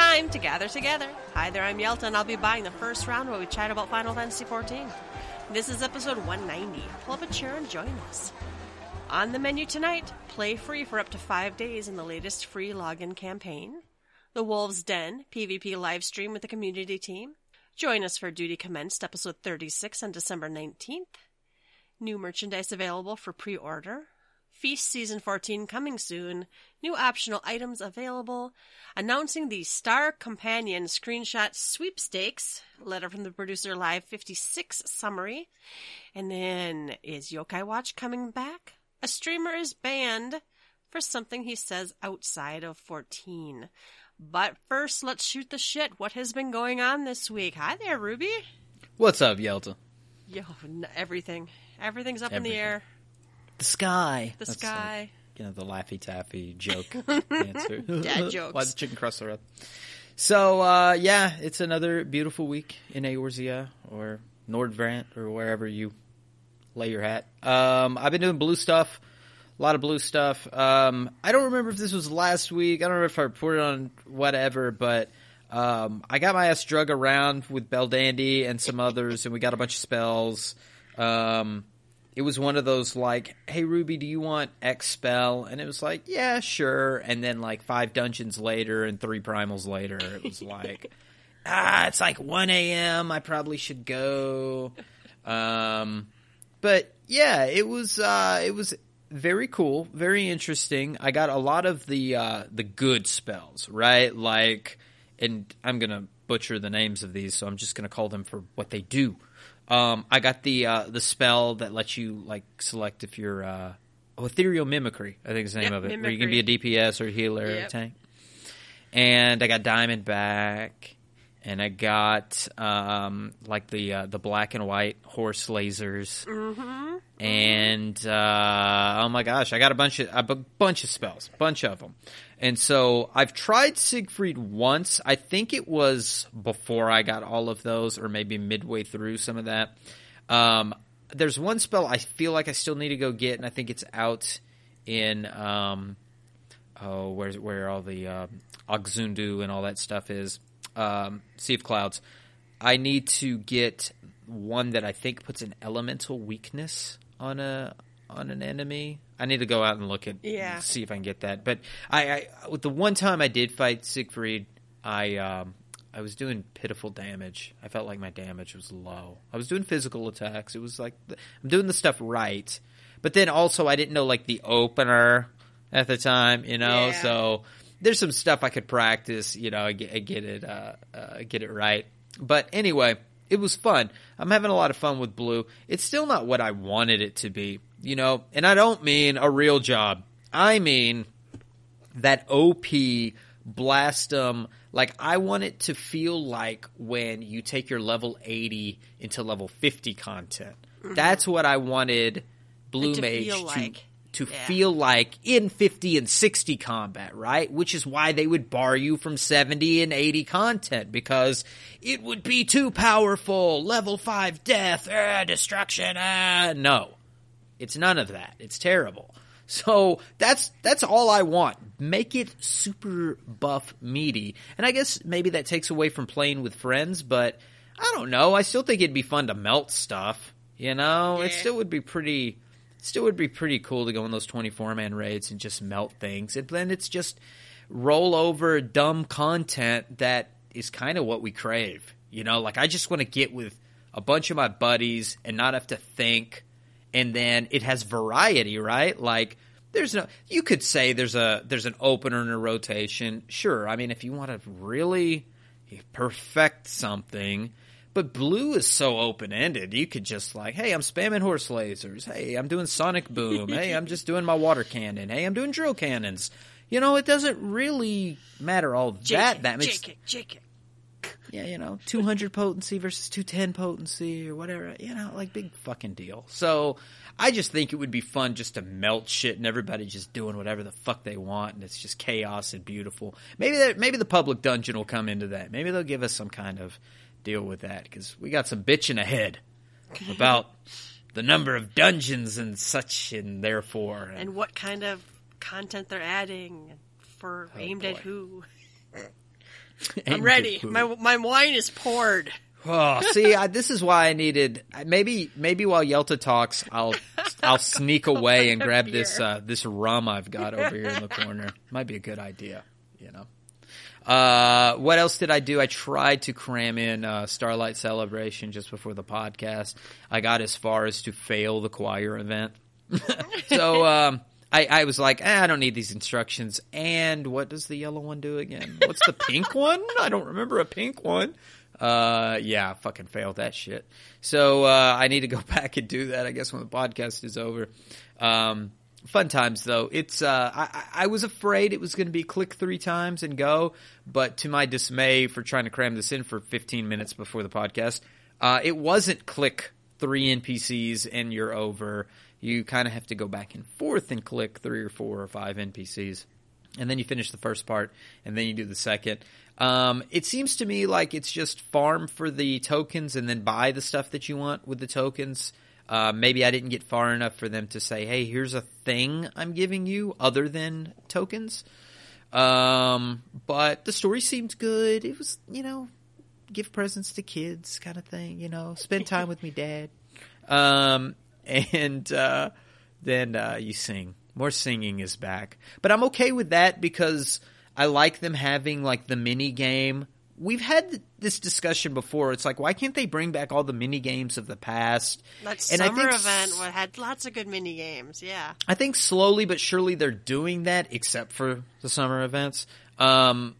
time to gather together. Hi there, I'm Yelta, and I'll be buying the first round while we chat about Final Fantasy XIV. This is episode 190. Pull up a chair and join us. On the menu tonight, play free for up to five days in the latest free login campaign. The Wolves Den PvP live stream with the community team. Join us for Duty Commenced episode 36 on December 19th. New merchandise available for pre order. Feast Season 14 coming soon. New optional items available. Announcing the Star Companion screenshot sweepstakes. Letter from the producer live 56 summary. And then is Yokai Watch coming back? A streamer is banned for something he says outside of 14. But first, let's shoot the shit. What has been going on this week? Hi there, Ruby. What's up, Yelta? Yo, everything. Everything's up in the air. The sky. The That's sky. Like, you know, the Laffy Taffy joke answer. Dad jokes. Why the chicken cross the road? So, uh, yeah, it's another beautiful week in Eorzea or Norvrandt or wherever you lay your hat. Um, I've been doing blue stuff. A lot of blue stuff. Um, I don't remember if this was last week. I don't remember if I reported on whatever, but um, I got my ass drug around with Bell Dandy and some others, and we got a bunch of spells. Um, it was one of those like, "Hey Ruby, do you want X spell?" And it was like, "Yeah, sure." And then like five dungeons later and three primals later, it was like, "Ah, it's like one a.m. I probably should go." Um, but yeah, it was uh, it was very cool, very interesting. I got a lot of the uh, the good spells, right? Like, and I'm gonna butcher the names of these, so I'm just gonna call them for what they do. Um, I got the uh, the spell that lets you like select if you're uh, oh, ethereal mimicry. I think is the name Yep, of it, where you can be a DPS or a healer or a tank. And I got Diamondback, and I got um, like the uh, the black and white horse lasers Mm-hmm. and uh, oh my gosh, I got a bunch of a bunch of spells, bunch of them. And so I've tried Siegfried once. I think it was before I got all of those, or maybe midway through some of that. Um, there's one spell I feel like I still need to go get, and I think it's out in um, oh, where's where all the uh, Ok' Zundu and all that stuff is. Um, sea of Clouds. I need to get one that I think puts an elemental weakness on a on an enemy. I need to go out and look at Yeah. see if I can get that. But I, I with the one time I did fight Siegfried, I um, I was doing pitiful damage. I felt like my damage was low. I was doing physical attacks. It was like I'm doing the stuff right, but then also I didn't know like the opener at the time, you know. Yeah. So there's some stuff I could practice, you know, get, get it uh, uh, get it right. But anyway, it was fun. I'm having a lot of fun with Blue. It's still not what I wanted it to be, you know. And I don't mean a real job. I mean that OP Blastum. Like I want it to feel like when you take your level 80 into level 50 content. That's what I wanted Blue Mage to like. to Yeah. feel like in 50 and 60 combat, right? Which is why they would bar you from 70 and 80 content because it would be too powerful. Level 5 death, ah, destruction, ah. No. It's none of that. It's terrible. So that's that's all I want. Make it super buff meaty. And I guess maybe that takes away from playing with friends, but I don't know. I still think it'd be fun to melt stuff. You know? It still would be pretty still would be pretty cool to go in those 24 man raids and just melt things. And then it's just roll over dumb content that is kind of what we crave. You know, like I just want to get with a bunch of my buddies and not have to think. And then it has variety, right? Like there's no you could say there's a there's an opener and a rotation. Sure. I mean if you want to really perfect something, but blue is so open ended. You could just like, hey, I'm spamming horse lasers. Hey, I'm doing sonic boom. hey, I'm just doing my water cannon. Hey, I'm doing drill cannons. You know, it doesn't really matter all that. That makes Jake, Jake. yeah, you know, 200 potency versus 210 potency or whatever, you know, like big fucking deal. So I just think it would be fun just to melt shit and everybody just doing whatever the fuck they want and it's just chaos and beautiful. Maybe that, maybe the public dungeon will come into that. Maybe they'll give us some kind of deal with that because we got some bitching ahead about the number of dungeons and such and therefore. And what kind of content they're adding for Oh, aimed at who? I'm ready. My my wine is poured. Oh, see, I, this is why I needed maybe maybe while Yelta talks, I'll I'll sneak away and grab this uh, this rum I've got over here in the corner. Might be a good idea, you know. Uh, what else did I do? I tried to cram in uh, Starlight Celebration just before the podcast. I got as far as to fail the choir event. so um, I, I was like, eh, I don't need these instructions. And what does the yellow one do again? What's the pink one? I don't remember a pink one. Uh, yeah, I fucking failed that shit. So uh, I need to go back and do that. I guess when the podcast is over. Um, fun times though. It's uh, I, I was afraid it was going to be click three times and go, but to my dismay for trying to cram this in for 15 minutes before the podcast, uh, it wasn't click three NPCs and you're over. You kind of have to go back and forth and click three or four or five NPCs and then you finish the first part, and then you do the second. Um, it seems to me like it's just farm for the tokens and then buy the stuff that you want with the tokens. Uh, maybe I didn't get far enough for them to say, "Hey, here's a thing I'm giving you other than tokens." Um, but the story seemed good. It was, you know, give presents to kids kind of thing. You know, spend time with me, dad. Um, and uh, then uh, you sing. More singing is back, but I'm okay with that because I like them having like the mini game. We've had this discussion before. It's like, why can't they bring back all the mini games of the past? That And I summer think event had lots of good mini games. Yeah. I think slowly but surely they're doing that, except for the summer events. Um,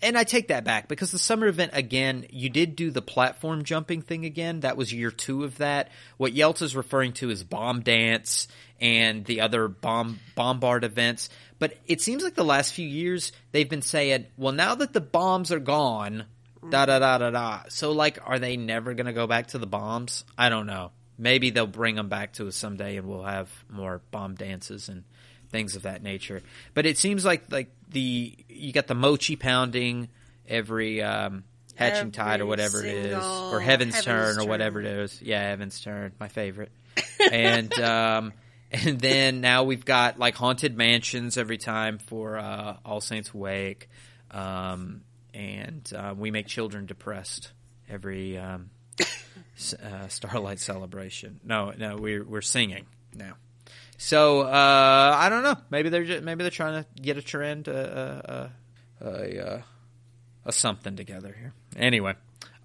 and I take that back because the summer event again, you did do the platform jumping thing again. That was year two of that. What Yelt's is referring to is bomb dance and the other bomb bombard events. But it seems like the last few years they've been saying, well, now that the bombs are gone, da da da da da. So like, are they never going to go back to the bombs? I don't know. Maybe they'll bring them back to us someday, and we'll have more bomb dances and things of that nature. But it seems like like the you got the mochi pounding every um, hatching tide or whatever it is, or heaven's, Heavensturn or whatever it is. Yeah, Heavensturn, my favorite. and um, and then now we've got like haunted mansions every time for uh, All Saints Wake, um, and uh, we make children depressed every um, uh, Starlight celebration. No, no, we're we're singing now. So uh, I don't know. Maybe they're just, maybe they're trying to get a trend, uh, uh, a a something together here. Anyway,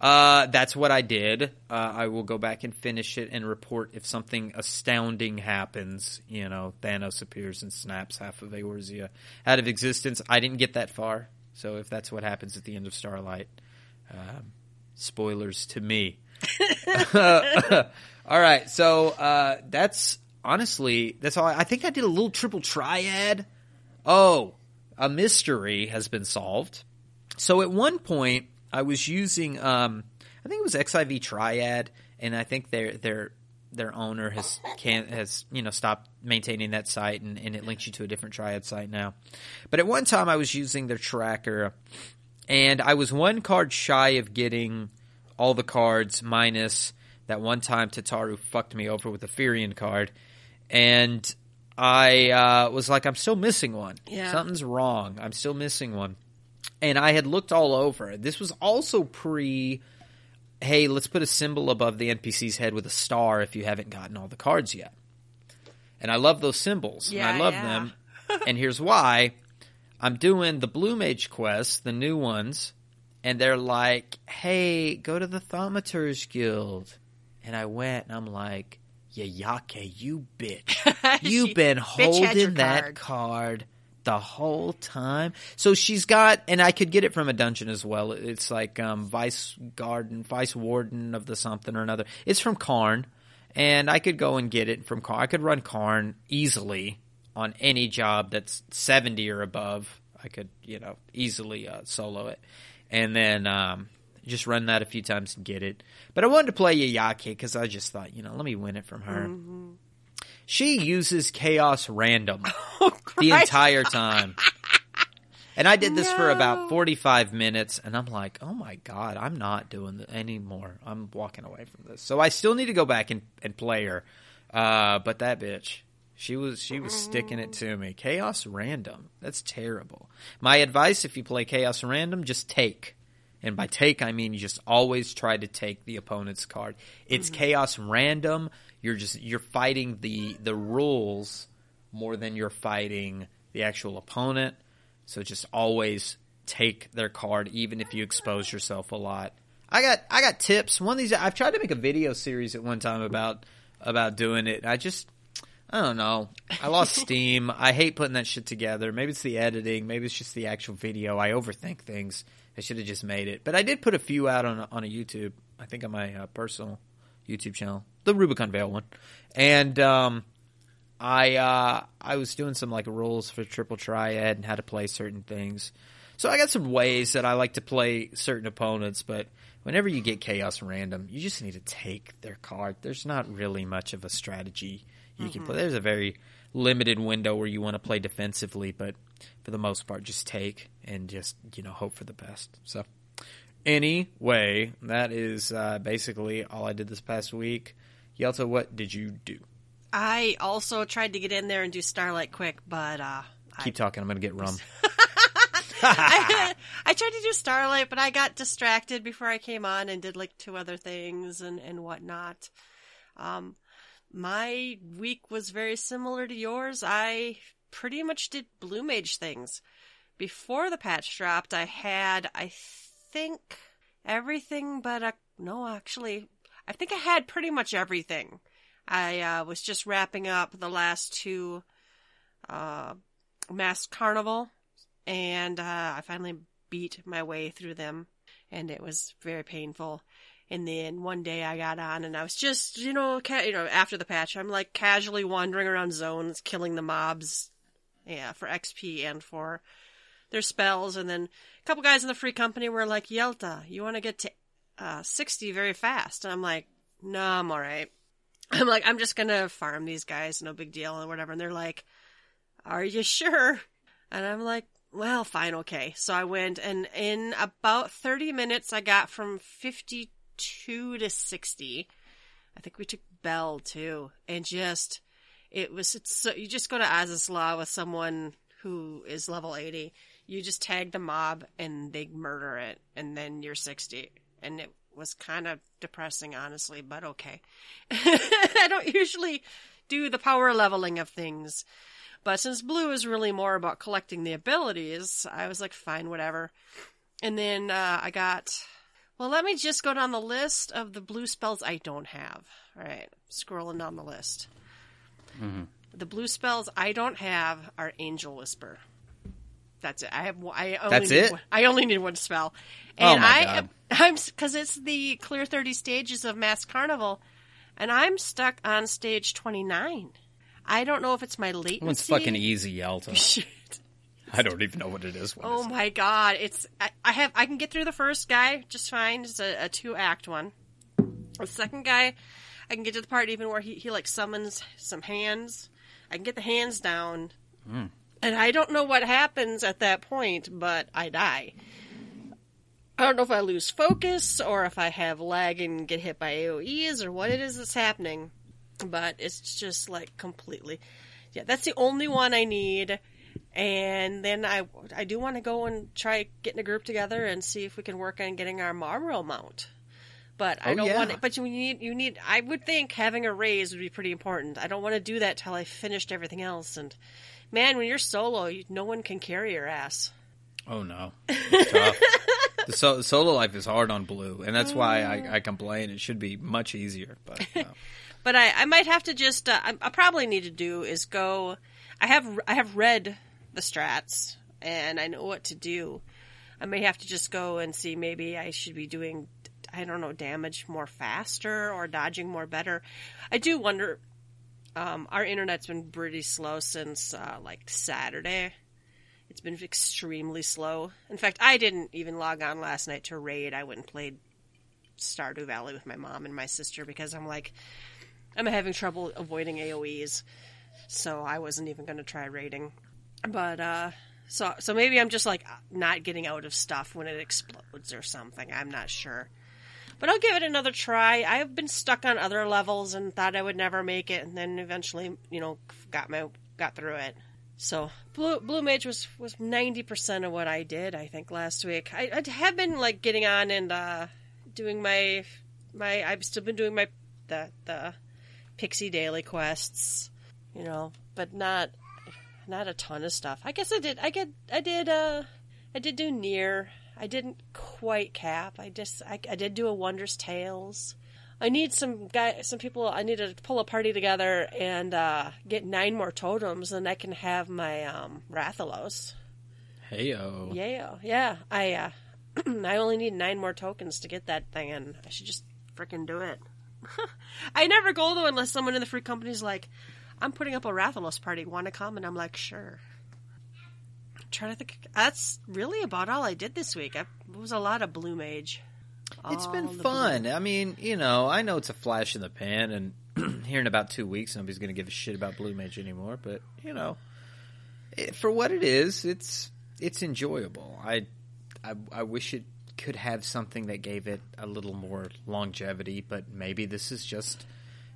uh, that's what I did. Uh, I will go back and finish it and report if something astounding happens. You know, Thanos appears and snaps half of Eorzea out of existence. I didn't get that far, so if that's what happens at the end of Starlight, um, spoilers to me. all right, so uh, that's honestly that's all. I, I think I did a little triple triad. Oh, a mystery has been solved. So at one point, I was using, um, I think it was XIV Triad, and I think their their their owner has can has you know stopped maintaining that site, and, and it links you to a different Triad site now. But at one time, I was using their tracker, and I was one card shy of getting all the cards minus that one time Tataru fucked me over with a Furion card, and I uh, was like, I'm still missing one. Yeah. Something's wrong. I'm still missing one. And I had looked all over. This was also pre. Hey, let's put a symbol above the NPC's head with a star if you haven't gotten all the cards yet. And I love those symbols. and I love yeah. them. and here's why. I'm doing the Blue Mage quests, the new ones, and they're like, "Hey, go to the Thaumaturge Guild." And I went, and I'm like, "Yayake, you bitch, you've been Bitch holding that card. card the whole time." So she's got, and I could get it from a dungeon as well. It's like um, Vice Garden, Vice Warden of the something or another. It's from Qarn, and I could go and get it from Qarn. I could run Qarn easily on any job that's 70 or above. I could, you know, easily uh, solo it. And then um, just run that a few times and get it. But I wanted to play Yayake because I just thought, you know, let me win it from her. She uses Chaos Random the entire time. And I did this for about 45 minutes, and I'm like, oh my god, I'm not doing this anymore. I'm walking away from this. So I still need to go back and, and play her. Uh, but that bitch, She was she was sticking it to me. Chaos random. That's terrible. My advice if you play chaos random, just take. And by take I mean you just always try to take the opponent's card. It's chaos random. You're just you're fighting the the rules more than you're fighting the actual opponent. So just always take their card even if you expose yourself a lot. I got I got tips. One of these I've tried to make a video series at one time about about doing it. I just I don't know. I lost steam. I hate putting that shit together. Maybe it's the editing. Maybe it's just the actual video. I overthink things. I should have just made it. But I did put a few out on on a YouTube. I think on my uh, personal YouTube channel, the Rubicon Vale one, and um, I uh, I was doing some like rules for Triple Triad and how to play certain things. So I got some ways that I like to play certain opponents, but whenever you get chaos random, you just need to take their card. There's not really much of a strategy you can play. There's a very limited window where you want to play defensively, but for the most part, just take and just you know hope for the best. So anyway, that is uh, basically all I did this past week. Yelta, what did you do? I also tried to get in there and do Starlight quick, but uh, Keep talking. I'm going to get rum. I, I tried to do Starlight, but I got distracted before I came on and did like two other things and, and whatnot. Um, my week was very similar to yours. I pretty much did Blue Mage things. Before the patch dropped, I had, I think, everything but a, no, actually, I think I had pretty much everything. I uh, was just wrapping up the last two uh, Masked Carnival, and uh, I finally beat my way through them, and it was very painful. And then one day I got on, and I was just, you know, ca- you know, after the patch, I'm like casually wandering around zones, killing the mobs, yeah, for XP and for their spells. And then a couple guys in the free company were like, "Yelta, you want to get to uh, 60 very fast?" And I'm like, "No, I'm all right." I'm like, I'm just gonna farm these guys, no big deal, or whatever. And they're like, Are you sure? And I'm like, Well, fine, okay. So I went, and in about 30 minutes, I got from 52 to 60. I think we took Bell too, and just it was it's so you just go to Azys Lla with someone who is level 80. You just tag the mob and they murder it, and then you're 60. And it was kind of depressing, honestly, but okay. I don't usually do the power leveling of things. But since blue is really more about collecting the abilities, I was like, fine, whatever. And then uh, I got. Well, let me just go down the list of the blue spells I don't have. All right, scrolling down the list. The blue spells I don't have are Angel Whisper. That's it. I have. I only That's need it? One, I only need one spell, Oh and my I God. I'm because it's the clear thirty stages of Masked Carnival, and I'm stuck on stage twenty nine. I don't know if it's my latency. That one's fucking easy, Yelta. Shit. I don't even know what it is. What Oh is it? my god! It's I, I have I can get through the first guy just fine. It's a, a two act one. The second guy, I can get to the part even where he he like summons some hands. I can get the hands down, Hmm. And I don't know what happens at that point, but I die. I don't know if I lose focus or if I have lag and get hit by AOE's or what it is that's happening, but it's just like completely. Yeah, that's the only one I need. And then I, I do want to go and try getting a group together and see if we can work on getting our Marlboro mount. But I Oh, don't yeah. want it. But you need, you need. I would think having a raise would be pretty important. I don't want to do that till I finished everything else. And man, when you're solo, you, no one can carry your ass. Oh no, the so- solo life is hard on blue, and that's why I, I complain. It should be much easier, but uh, But I, I might have to just. Uh, I, I probably need to do is go. I have I have read the strats and I know what to do. I may have to just go and see. Maybe I should be doing. I don't know, damage more faster or dodging more better. I do wonder. Um, our internet's been pretty slow since uh, like Saturday. It's been extremely slow. In fact, I didn't even log on last night to raid. I went and played Stardew Valley with my mom and my sister because I'm like, I'm having trouble avoiding AoEs, so I wasn't even going to try raiding. But uh, so so maybe I'm just like not getting out of stuff when it explodes or something. I'm not sure. But I'll give it another try. I've been stuck on other levels and thought I would never make it, and then eventually, you know, got my got through it. So blue blue mage was was ninety percent of what I did. I think last week. I, I have been like getting on and uh, doing my my. I've still been doing my the the pixie daily quests, you know, but not not a ton of stuff. I guess I did. I get. I did. Uh, I did do near. I didn't quite cap. I just. I, I did do a wondrous tales. I need some guy, some people. I need to pull a party together and uh, get nine more totems, and I can have my um, Rathalos. Heyo. Yeah, yeah. I uh, I only need nine more tokens to get that thing, and I should just freaking do it. I never go though unless someone in the free company's like, "I'm putting up a Rathalos party. Want to come?" And I'm like, "Sure." Trying to think. That's really about all I did this week. I, it was a lot of Blue Mage. It's been fun. I mean, you know, I know it's a flash in the pan, and here in about two weeks, nobody's going to give a shit about Blue Mage anymore. But you know, it, for what it is, it's it's enjoyable. I, I I wish it could have something that gave it a little more longevity, but maybe this is just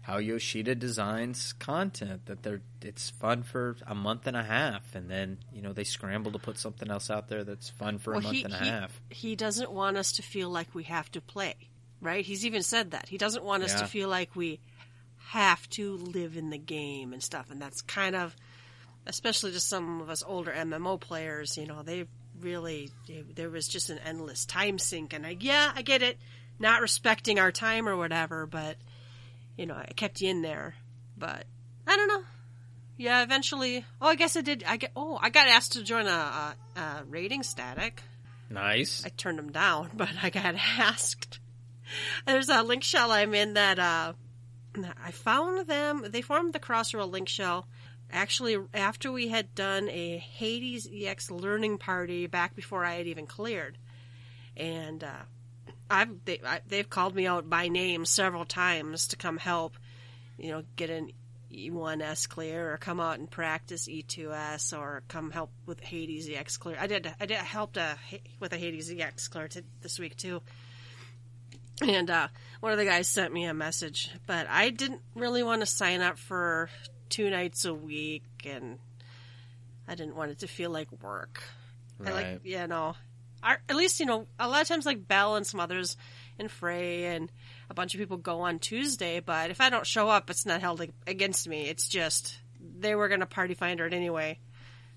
how Yoshida designs content. That they're it's fun for a month and a half, and then you know they scramble to put something else out there that's fun for a month he, and a he, half. he doesn't want us to feel like we have to play, right? He's even said that. He doesn't want us Yeah. to feel like we have to live in the game and stuff. And that's kind of, especially to some of us older MMO players, you know, they really, they, there was just an endless time sink. And I, yeah, I get it, not respecting our time or whatever, but, you know, I kept you in there. But I don't know. Yeah, eventually. Oh, I guess I did. I get. Oh, I got asked to join a, a, a rating static. Nice. I turned them down, but I got asked. There's a link shell I'm in that uh, I found them. They formed the Crossroad link shell actually after we had done a Hades EX learning party back before I had even cleared, and uh, I've they, I, they've called me out by name several times to come help. You know, get an E1S clear or come out and practice E2S or come help with Hades EX clear. I did I did I helped uh, with a Hades EX clear t- this week too. And uh, one of the guys sent me a message, but I didn't really want to sign up for two nights a week, and I didn't want it to feel like work. I like, Right. you know, our, at least you know, a lot of times like Bell and some others, and Frey and a bunch of people go on Tuesday. But if I don't show up, it's not held against me. It's just they were going to party finder it anyway,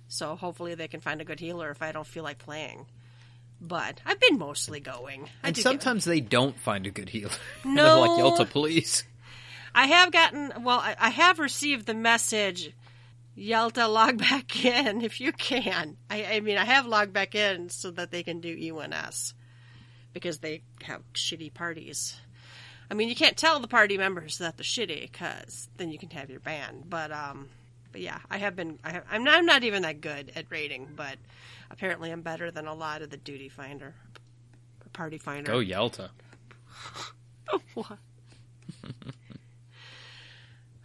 so hopefully they can find a good healer if I don't feel like playing. But I've been mostly going. I And get- sometimes they don't find a good healer. No. Like Yelta, please. I have gotten well. I, I have received the message. Yelta, log back in if you can. I, I mean, I have logged back in so that they can do E1S because they have shitty parties. I mean, you can't tell the party members that they're shitty because then you can have your ban. But um, but yeah, I have been. I have, I'm not, I'm not even that good at rating, but apparently I'm better than a lot of the duty finder, party finder. Go Yelta. Oh, what?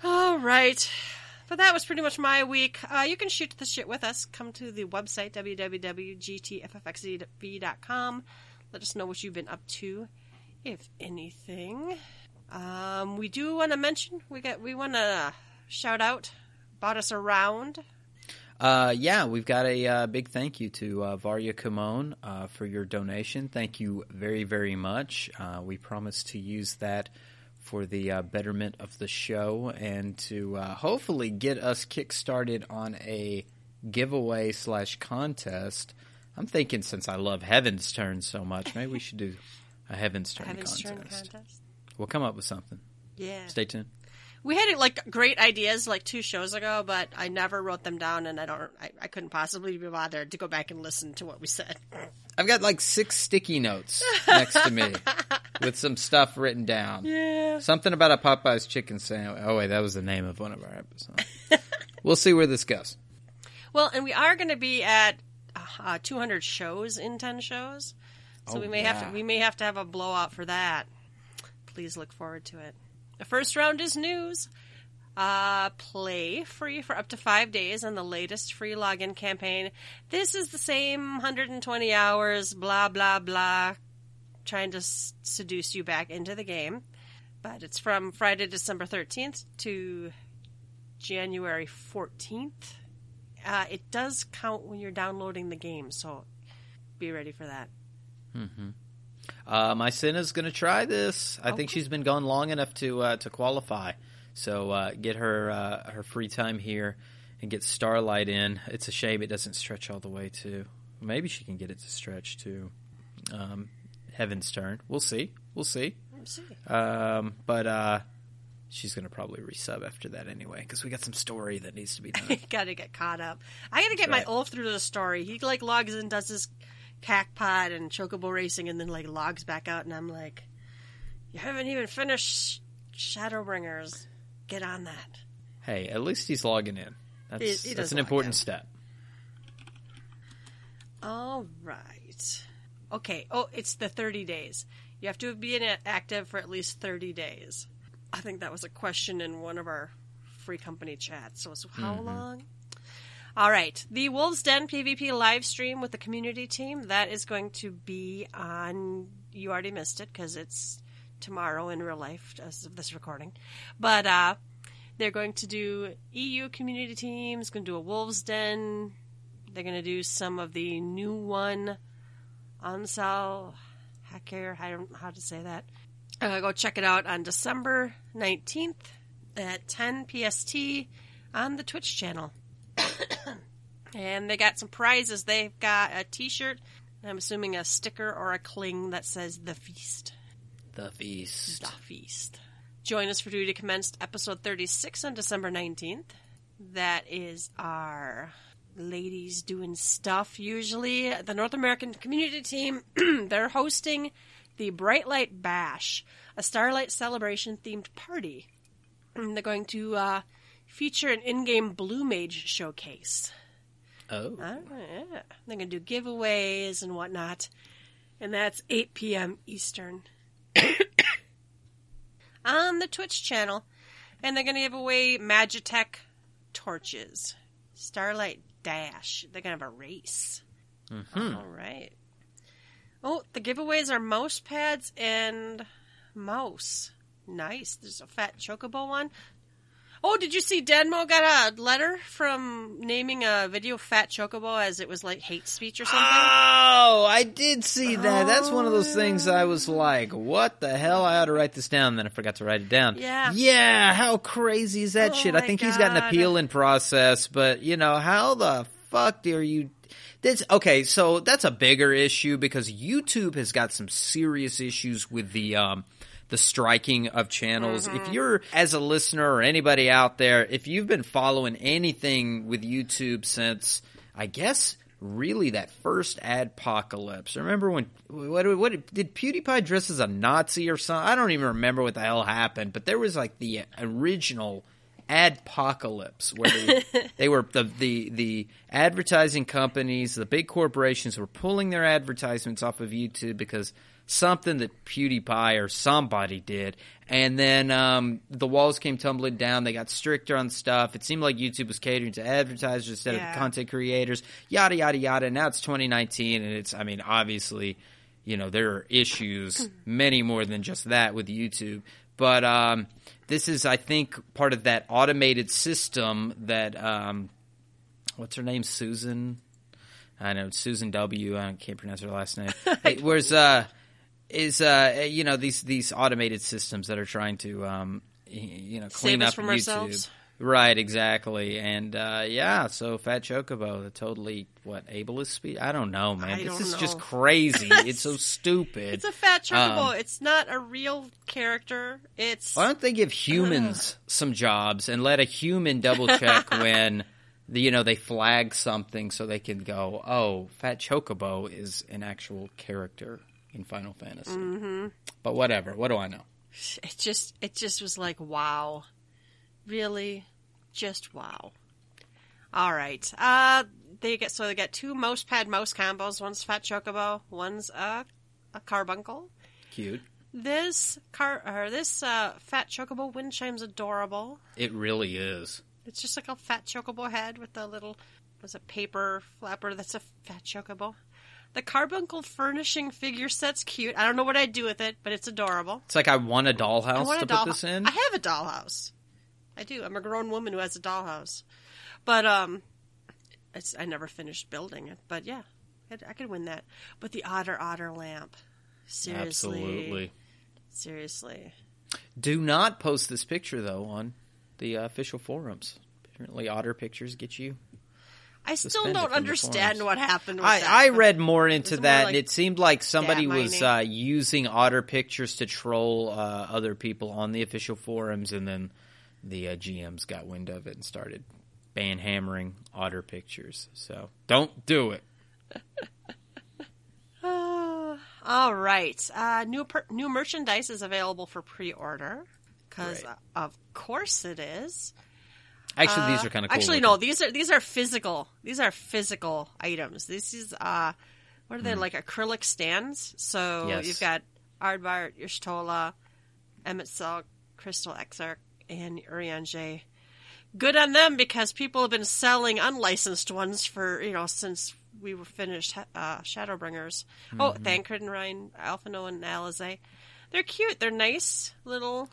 All right. But that was pretty much my week. Uh, you can shoot the shit with us. Come to the website, www.gtffxv.com. Let us know what you've been up to, if anything. Um, we do want to mention, we got, we want to shout out, bought us around. Uh, yeah, we've got a uh, big thank you to uh, Varya Kimon uh, for your donation. Thank you very, very much. Uh, we promise to use that for the uh, betterment of the show and to uh, hopefully get us kick-started on a giveaway slash contest. I'm thinking since I love Heavensturn so much, maybe we should do a Heavensturn Heaven's contest. Turn contest. We'll come up with something. Yeah. Stay tuned. We had like great ideas like two shows ago, but I never wrote them down, and I don't. I, I couldn't possibly be bothered to go back and listen to what we said. I've got like six sticky notes next to me with some stuff written down. Yeah. Something about a Popeye's chicken sandwich. Oh wait, that was the name of one of our episodes. we'll see where this goes. Well, and we are going to be at uh, 200 shows in 10 shows, so Oh, we may have to we may have to have a blowout for that. Please look forward to it. The first round is news. Uh, play free for up to five days on the latest free login campaign. This is the same 120 hours, blah blah blah trying to s- seduce you back into the game. But it's from Friday, December 13th to January 14th. Uh, it does count when you're downloading the game, so be ready for that. Uh, my Senna's going to try this. I think she's been gone long enough to uh, to qualify. So uh, get her uh, her free time here and get Starlight in. It's a shame it doesn't stretch all the way to. Maybe she can get it to stretch to um, Heavensturn. We'll see. We'll see. Um, but uh, she's going to probably resub after that anyway because we got some story that needs to be done. gotta get caught up. I gotta get right. my Ulf through the story. He like logs in, does his Cactpot and chocobo racing, and then like logs back out, and I'm like, you haven't even finished Shadowbringers. Get on that. hey, at least he's logging in. That's, He- he that's an important in. step. All right. Okay. Oh, it's the 30 days. You have to be in active for at least 30 days. I think that was a question in one of our free company chats. So it's how mm-hmm. long? All right. The Wolves Den PvP live stream with the community team, that is going to be on. You already missed it because it's tomorrow in real life as of this recording. But uh, they're going to do EU community teams, going to do a Wolves Den. They're going to do some of the new one, Onsal Hakair. I don't know how to say that. Uh, go check it out on December 19th at 10 PST on the Twitch channel. and they got some prizes. They've got a t shirt, I'm assuming a sticker or a cling that says The Feast. The feast. The Feast. Join us for Duty Commenced episode 36 on December 19th. That is our ladies doing stuff usually. The North American community team, they're hosting the Bright Light Bash, a Starlight Celebration themed party. And they're going to uh, feature an in game Blue Mage showcase. Oh. Oh, yeah. They're going to do giveaways and whatnot. And that's 8 p.m. Eastern on the Twitch channel. And they're going to give away Magitech torches. Starlight Dash. They're going to have a race. Mm-hmm. All right. Oh, the giveaways are mouse pads and mouse. Nice. There's a fat chocobo one. Oh, did you see Denmo got a letter from naming a video Fat Chocobo as it was like hate speech or something? Oh, I did see that. That's one of those things I was like, what the hell? I ought to write this down. Then I forgot to write it down. Yeah. Yeah, how crazy is that Oh shit? I think he's got an God. appeal in process, but you know, how the fuck are you this okay, so that's a bigger issue because YouTube has got some serious issues with the um the striking of channels. Mm-hmm. If you're as a listener or anybody out there, if you've been following anything with YouTube since I guess really that first adpocalypse. Remember when what what did PewDiePie dress as a Nazi or something? I don't even remember what the hell happened, but there was like the original adpocalypse where they, they were the, the the advertising companies, the big corporations were pulling their advertisements off of YouTube because something that PewDiePie or somebody did, and then um, the walls came tumbling down. They got stricter on stuff. It seemed like YouTube was catering to advertisers instead Yeah. of content creators. Yada yada yada. Now it's 2019, and it's I mean obviously, you know there are issues many more than just that with YouTube, but um, this is I think part of that automated system that um, what's her name Susan. I know Susan W. I can't pronounce her last name. It was uh, is uh, you know these these automated systems that are trying to um, you know clean Save up from YouTube. ourselves. Right, exactly, and uh, yeah. So Fat Chocobo, the totally what ableist speed? I don't know, man. I this is just crazy. it's so stupid. It's a fat chocobo. Um, it's not a real character. It's Why don't they give humans some jobs and let a human double check when the, you know they flag something so they can go, oh, Fat Chocobo is an actual character in Final Fantasy. Mm-hmm. But whatever. What do I know? it just it just was like wow, really, just wow. All right, uh, they get so they get two mouse pad mouse combos. One's fat chocobo. One's a a carbuncle. Cute. This car or this uh, fat chocobo wind chime's adorable. It really is. It's just like a fat chocobo head with a little was a paper flapper that's a fat chocobo. The carbuncle furnishing figure set's cute. I don't know what I'd do with it, but it's adorable. It's like I want a dollhouse want to a doll. put this in. I have a dollhouse. I do. I'm a grown woman who has a dollhouse, but um, it's I never finished building it. But yeah, I, I could win that. But the otter otter lamp, seriously, Absolutely. seriously. Do not post this picture though on the uh, official forums. Apparently, otter pictures get you. I still don't understand what happened. With I, that, I read more into more that, like and it seemed like somebody was uh, using otter pictures to troll uh, other people on the official forums, and then the uh, GMs got wind of it and started ban hammering otter pictures. So don't do it. All right. Uh, new per- new merchandise is available for pre-order because, Right. of course, it is. Actually, these Uh, are kind of cool. Actually, looking. no. These are these are physical. These are physical items. This is uh, what are they like acrylic stands? So. Yes. you've got Ardbert, Y'shtola, Emmett Silk, Crystal Exarch, and Urianger. Good on them because people have been selling unlicensed ones for you know since we were finished uh, Shadowbringers. Oh, Mm-hmm. Thancred and Ryne, Alphinaud and Alisaie. They're cute. They're nice little.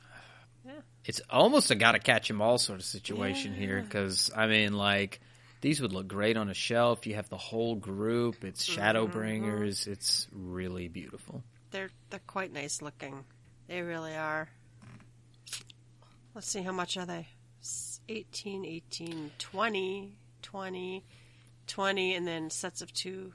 It's almost a gotta catch 'em all sort of situation here because I mean, like these would look great on a shelf. You have the whole group. It's Mm-hmm. Shadowbringers. It's really beautiful. They're they're quite nice looking. They really are. Let's see how much are they? S- 18, 18, 20, 20, 20 and then sets of two,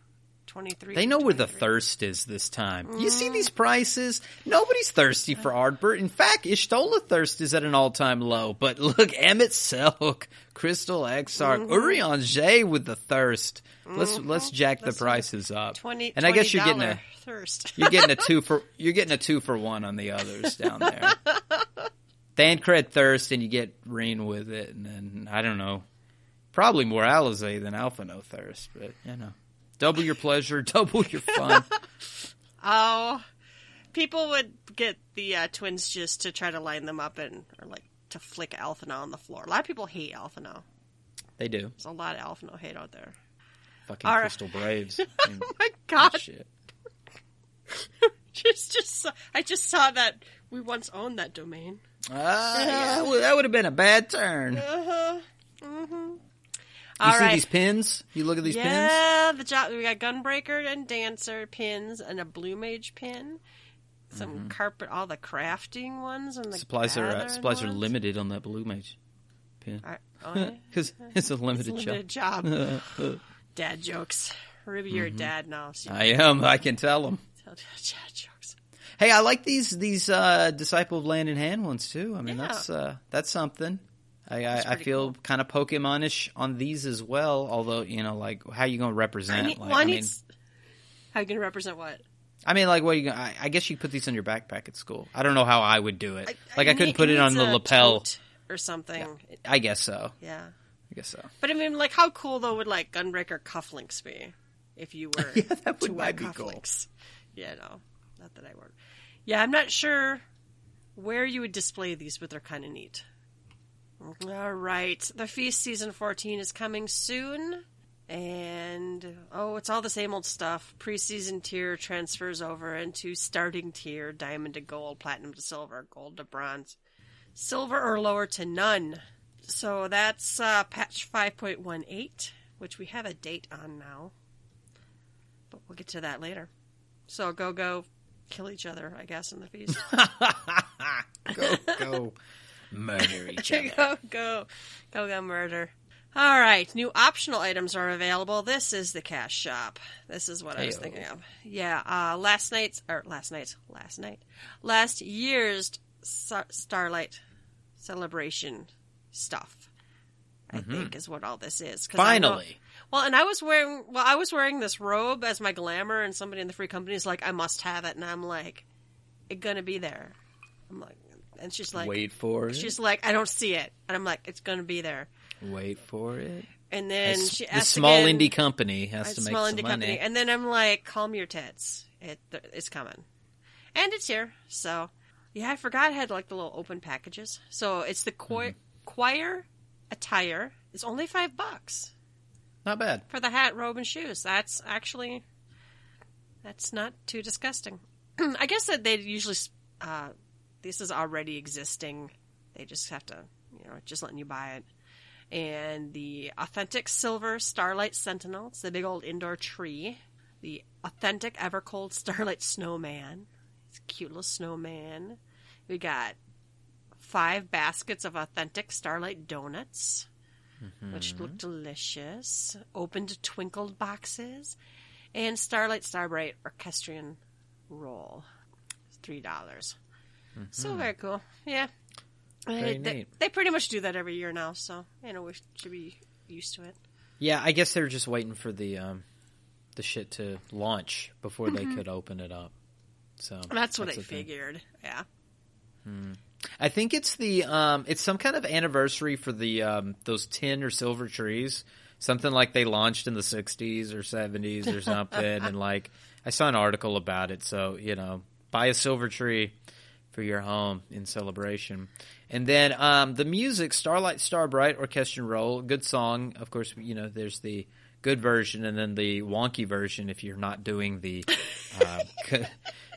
23. They know where the thirst is this time. You Mm-hmm. see these prices? Nobody's thirsty for Ardbert. In fact, Y'shtola thirst is at an all-time low. But look, Emet-Selch, Crystal Exarch, Mm-hmm. Urianger with the thirst. Let's let's jack the prices up. 20 and I guess you're getting a thirst. you're getting a two for you're getting a two for one on the others down there. Thancred thirst, and you get Ryne with it, and then I don't know, probably more Alisaie than Alphinaud thirst, but you know, double your pleasure, double your fun. oh, people would get the uh, twins just to try to line them up and or like to flick Alphinaud on the floor. A lot of people hate Alphinaud. they do There's a lot of Alphinaud hate out there. fucking right. Crystal Braves. Oh my god! shit. just just saw, I just saw that we once owned that domain. Ah, yeah, well, that would have been a bad turn. Uh-huh. Mm-hmm. You All see right. these pins? You look at these pins. yeah, the job we got gunbreaker and dancer pins and a blue mage pin. Some carpet, all the crafting ones and the Mm-hmm. Supplies are uh, supplies are ones. limited on that blue mage pin Are- oh, yeah? because it's a limited, limited job. dad jokes. Ruby, you're a dad now. So you Mm-hmm. I am. I can tell them. tell dad jokes. Hey, I like these these uh, disciple of land in hand ones too. I mean, Yeah. that's uh, that's something. I I, I feel cool. kind of Pokemonish on these as well. Although you know, like how you gonna represent? I need, like, well, I need mean, how you gonna represent what? I mean, like what you? gonna- I, I guess you put these on your backpack at school. I don't know how I would do it. like I couldn't put it on the lapel. or something. I guess so. Yeah. I guess so. But I mean, like, how cool though would like Gunbreaker cufflinks be if you were Yeah, that to would wear might be cool. Yeah, no, not that I would. Yeah, I'm not sure where you would display these, but they're kind of neat. All right, the feast season 14 is coming soon, and oh, it's all the same old stuff. Preseason tier transfers over into starting tier, diamond to gold, platinum to silver, gold to bronze, silver or lower to none. So that's uh, patch 5.18, which we have a date on now. But we'll get to that later. So go, go, kill each other, I guess, in the feast. go go murder each other. go, go, go, go, murder. All right, new optional items are available. This is the cash shop. This is what I was thinking of. Yeah, uh, last night's or last night's last night, last year's Star- Starlight celebration stuff. I think is what all this is. 'Cause I know- Finally. well, and I was wearing well, I was wearing this robe as my glamour, and somebody in the free company is like, "I must have it," and I'm like, "It's gonna be there." I'm like, and she's like, Wait for it. She's like, I don't see it, and I'm like, it's gonna be there. Wait for it. And then she this asked small again, indie company has to make small indie money. company, and then I'm like, calm your tits. It it's coming, and it's here. So yeah, I forgot I had like the little open packages. So it's the choir, Mm-hmm. choir attire. It's only five bucks Not bad. for the hat, robe, and shoes. That's actually That's not too disgusting. I guess that they usually uh, this is already existing. They just have to, you know, just letting you buy it. And the authentic silver starlight sentinel. It's the big old indoor tree. The authentic Evercold starlight snowman. It's a cute little snowman. We got five baskets of authentic starlight donuts, mm-hmm. which look delicious. Opened twinkled boxes, and starlight starbright orchestrion roll. It's Three dollars. So very cool. Yeah. Very they, neat. they pretty much do that every year now, so you know we should be used to it. Yeah, I guess they're just waiting for the um, the shit to launch before they could open it up. So That's what I the thing. figured. Yeah. I think it's the um, it's some kind of anniversary for the um, those tin or silver trees. Something like they launched in the '60s or '70s or something, and like I saw an article about it. So you know, buy a silver tree for your home in celebration. And then um, the music, Starlight Starbright Orchestrion Roll, good song. Of course, you know there's the good version and then the wonky version if you're not doing the uh,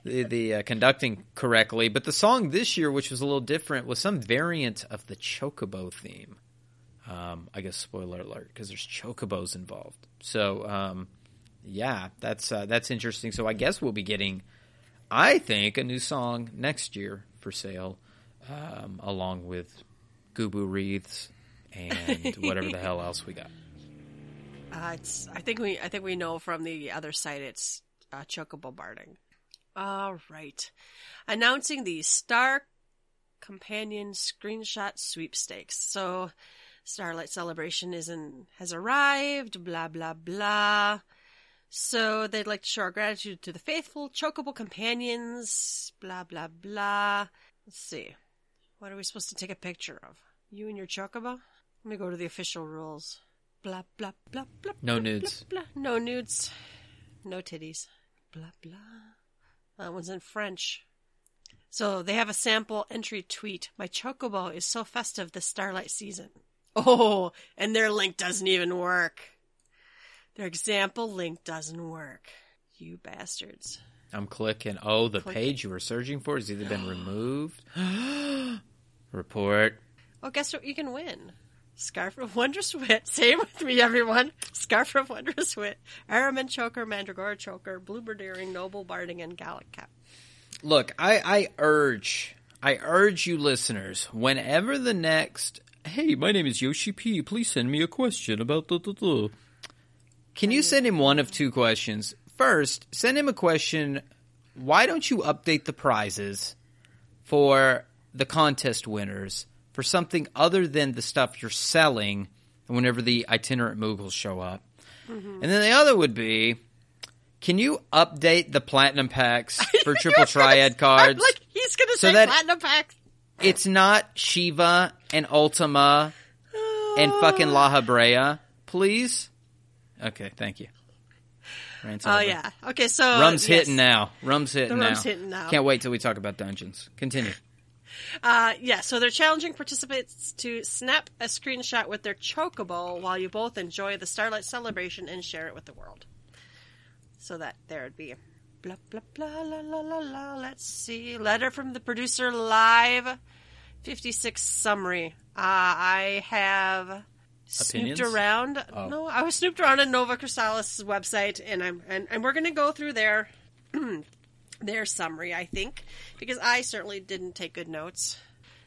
the, the uh, conducting correctly. But the song this year, which was a little different, was some variant of the Chocobo theme. Um, I guess spoiler alert because there's chocobos involved. So um, yeah, that's uh, that's interesting. So I guess we'll be getting, I think, a new song next year for sale, um, along with Gubu wreaths and whatever the hell else we got. Uh, it's. I think we. I think we know from the other site. It's uh, chocobo barding. All right, announcing the Star Companion screenshot sweepstakes. So, Starlight Celebration is in has arrived. Blah blah blah. So they'd like to show our gratitude to the faithful chocobo companions. Blah blah blah. Let's see. What are we supposed to take a picture of? You and your chocobo? Let me go to the official rules. Blah blah blah blah. No blah, nudes. Blah, blah. No nudes. No titties. Blah blah. That one's in French. So they have a sample entry tweet. My chocobo is so festive this starlight season. Oh, and their link doesn't even work. Their example link doesn't work. You bastards. I'm clicking. Oh, the Click page you were searching for has either been removed. Report. Oh, guess what? You can win. Scarf of Wondrous Wit. Say it with me, everyone. Scarf of Wondrous Wit. Araman Choker, Mandragora Choker, Bluebird Earring, Noble Barding, and Gallic Cap. Look, I, I urge, I urge you listeners, whenever the next, hey, my name is Yoshi P. Please send me a question about the. the, the. Can you send him one of two questions? First, send him a question. Why don't you update the prizes for the contest winners for something other than the stuff you're selling whenever the itinerant Moogles show up? Mm-hmm. And then the other would be, can you update the platinum packs for triple triad cards? like, he's going to So say Platinum Pack. It's not Shiva and Ultima and fucking Lahabrea, please. Okay, thank you. Oh, yeah. Okay, so. Rum's yes. hitting now. Rum's hitting The now. rum's hitting now. Can't wait till we talk about dungeons. Continue. Uh, yeah, so they're challenging participants to snap a screenshot with their chocobo while you both enjoy the Starlight celebration and share it with the world. So that there would be blah blah blah la la la la. Let's see. Letter from the producer live. Fifty six summary. Uh, I have Opinions? snooped around. Oh. No, I was snooped around on Novacrystallis' website, and I'm and, and we're gonna go through their their summary. I think because I certainly didn't take good notes.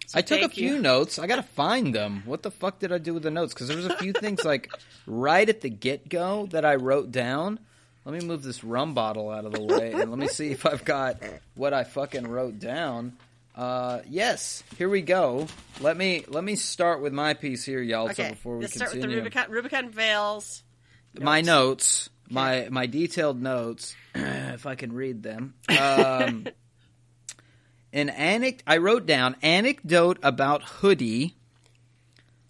So I took a few you. notes. I gotta find them. What the fuck did I do with the notes? Because there was a few things like right at the get go that I wrote down. Let me move this rum bottle out of the way and let me see if I've got what I fucking wrote down. Uh, yes, here we go. Let me let me start with my piece here, Yelta, Okay, before we let's start with continue. the Rubicon, Rubicon Veils. my notes, my my detailed notes, if I can read them. Um, an anec- I wrote down anecdote about hoodie.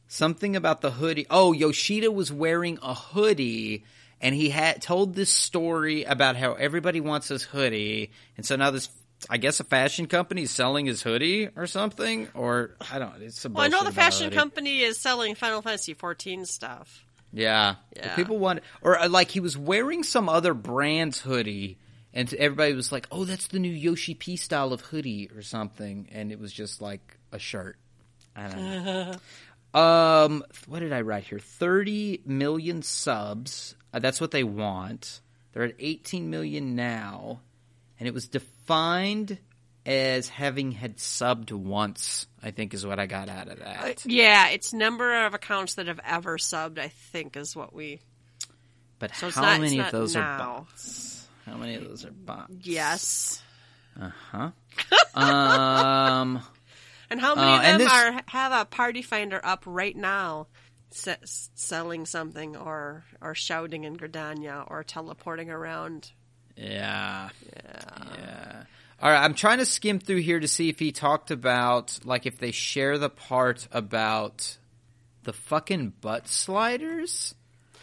Something about the hoodie. Oh, Yoshida was wearing a hoodie, and he had told this story about how everybody wants his hoodie, and so now this. I guess a fashion company is selling his hoodie or something, or I don't. It's some. Well, I know the fashion company is selling Final Fantasy XIV stuff. Yeah. Yeah. People want, or uh, like he was wearing some other brand's hoodie, and everybody was like, "Oh, that's the new Yoshi P style of hoodie or something," and it was just like a shirt. I don't know. um, what did I write here? Thirty million subs. Uh, that's what they want. They're at 18 million now, and it was defined as having had subbed once. I think is what I got out of that. Yeah, it's number of accounts that have ever subbed. I think is what we. But So how not- many of those are now. bots? How many of those are bots? Yes. Uh huh? um. And how many Uh, of them this- are have a party finder up right now, se- selling something or or shouting in Gridania or teleporting around? Yeah. Yeah. All right, I'm trying to skim through here to see if he talked about like if they share the part about the fucking butt sliders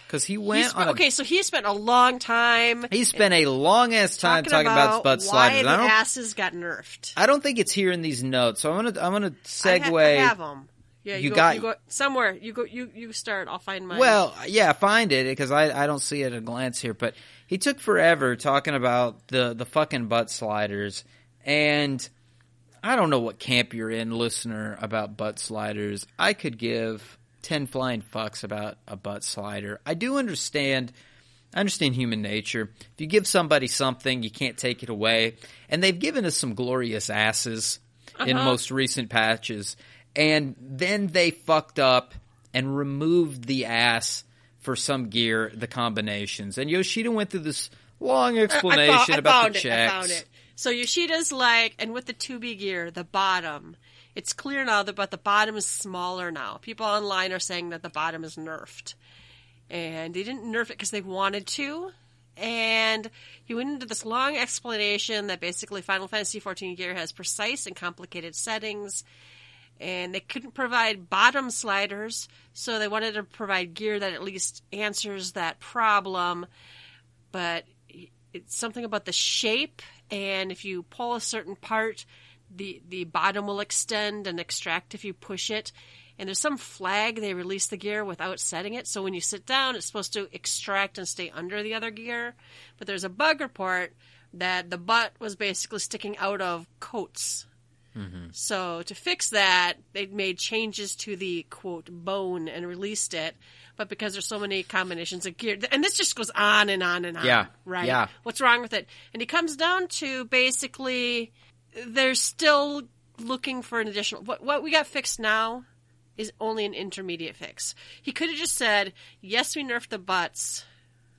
because he He went sp- on a, okay, so he spent a long time he spent a long ass time talking, talking, about, butt why sliders. the I don't asses got nerfed. I don't think it's here in these notes, so I'm gonna I'm gonna I ha- segue. I have them. Yeah, You you, go, got- you go somewhere. You go. You you start. I'll find mine. Well, yeah, find it because I, I don't see it at a glance here. But he took forever talking about the the fucking butt sliders, and I don't know what camp you're in, listener, about butt sliders. I could give ten flying fucks about a butt slider. I do understand. I understand human nature. If you give somebody something, you can't take it away. And they've given us some glorious asses in uh-huh. most recent patches. And then they fucked up and removed the ass for some gear, the combinations. And Yoshida went through this long explanation I, found, I about found the it. checks. I found it. So Yoshida's like, and with the 2B gear, the bottom, it's clear now that but the bottom is smaller now. People online are saying that the bottom is nerfed, and they didn't nerf it because they wanted to. And he went into this long explanation that basically Final Fantasy XIV gear has precise and complicated settings, and they couldn't provide bottom sliders, so they wanted to provide gear that at least answers that problem. But it's something about the shape, and if you pull a certain part, the the bottom will extend and extract if you push it. And there's some flag they release the gear without setting it, so when you sit down, it's supposed to extract and stay under the other gear. But there's a bug report that the butt was basically sticking out of coats. Mm-hmm. So to fix that, they made changes to the quote bone and released it. But because there's so many combinations of gear, and this just goes on and on and on. Yeah, Right. yeah. What's wrong with it? And he comes down to basically they're still looking for an additional. What what we got fixed now is only an intermediate fix. He could have just said, "Yes, we nerfed the butts.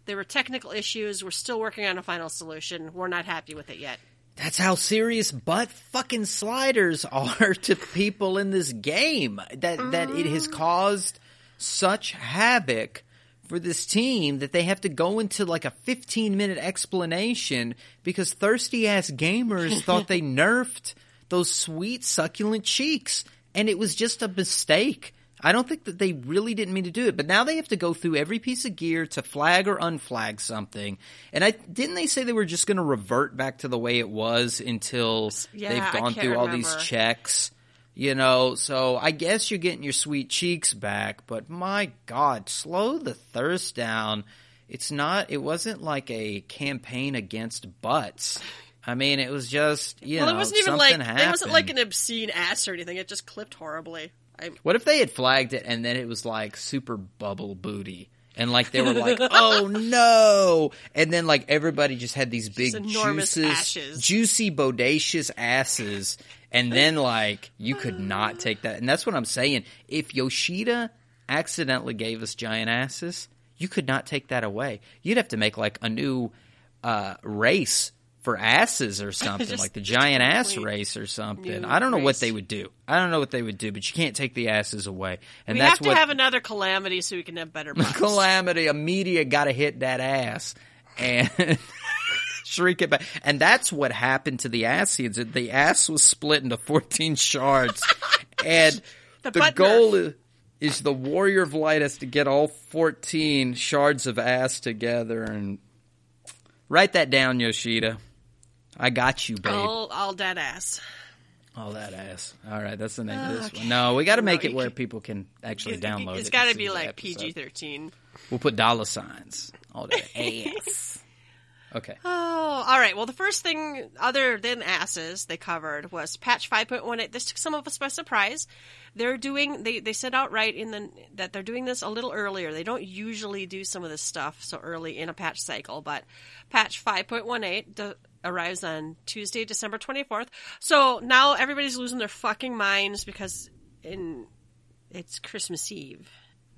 There were technical issues. We're still working on a final solution. We're not happy with it yet." That's how serious butt fucking sliders are to people in this game. That that it has mm. caused such havoc for this team that they have to go into like a 15 minute explanation because thirsty ass gamers thought they nerfed those sweet succulent cheeks and it was just a mistake. I don't think that they really didn't mean to do it, but now they have to go through every piece of gear to flag or unflag something. And I didn't they say they were just going to revert back to the way it was until Yeah, they've gone through all these checks. You know, so I guess you're getting your sweet cheeks back, but my god, slow the thirst down. It's not it wasn't like a campaign against butts. I mean, it was just, you well, know, it wasn't even like something it wasn't like an obscene ass or anything. It just clipped horribly. I, What if they had flagged it and then it was like super bubble booty? And like they were like, oh no! And then like everybody just had these big juices, ashes. juicy bodacious asses. And then like you could not take that. And that's what I'm saying. If Yoshida accidentally gave us giant asses, you could not take that away. You'd have to make like a new uh, race for asses or something, Just- like the giant ass race or something. I don't know what they would do. I don't know what they would do, but you can't take the asses away. And we that's have to what have another calamity so we can have better butts. calamity. A media got to hit that ass and shrink it back. And that's what happened to the Asians. The ass was split into 14 shards. and The the, goal is, is the Warrior of Light has to get all 14 shards of ass together and write that down, Yoshida. I got you, babe. all, all dead ass. All that ass. All right, that's the name of this one. No, we got to make No, it where can- people can actually download It's It's got to be like. PG thirteen. We'll put dollar signs. All that ass. Okay. Oh, all right. Well, the first thing other than asses they covered was patch 5.18. This took some of us by surprise. They're doing they they said outright in the that they're doing this a little earlier. They don't usually do some of this stuff so early in a patch cycle, but patch 5.18 the, arrives on Tuesday, December 24th. So now everybody's losing their fucking minds because in it's Christmas Eve.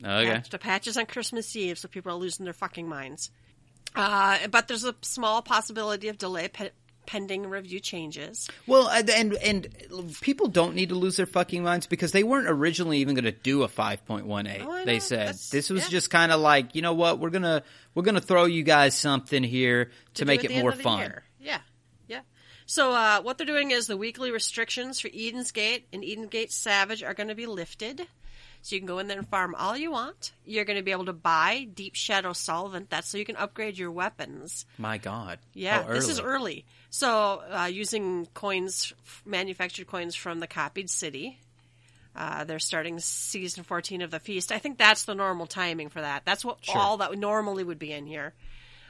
Okay. Patch, the patch is on Christmas Eve, so people are losing their fucking minds. Uh, but there's a small possibility of delay pe- pending review changes. Well, and, and and people don't need to lose their fucking minds because they weren't originally even going to do a 5.18. Oh, they said That's- this was yeah. just kind of like, you know what, we're going to we're going to throw you guys something here to, do make at it more fun. year. Yeah, yeah. So uh, what they're doing is the weekly restrictions for Eden's Gate and Eden Gate Savage are going to be lifted. So you can go in there and farm all you want. You're going to be able to buy Deep Shadow Solvent. That's so you can upgrade your weapons. My god. Yeah, this is early. early. So uh, using coins, manufactured coins from the copied city. Uh, they're starting season 14 of the feast. I think that's the normal timing for that. That's what Sure. all that normally would be in here.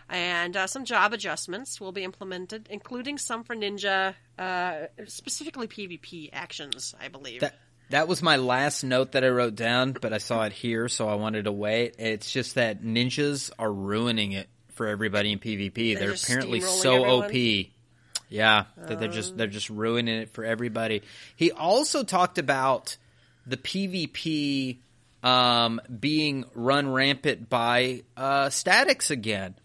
And uh, some job adjustments will be implemented, including some for Ninja, uh, specifically PvP actions, I believe. That that was my last note that I wrote down, but I saw it here, so I wanted to wait. It's just that ninjas are ruining it for everybody in PvP. They're just apparently so everyone? OP. Yeah, that they're just they're just ruining it for everybody. He also talked about the PvP um, being run rampant by uh, statics again.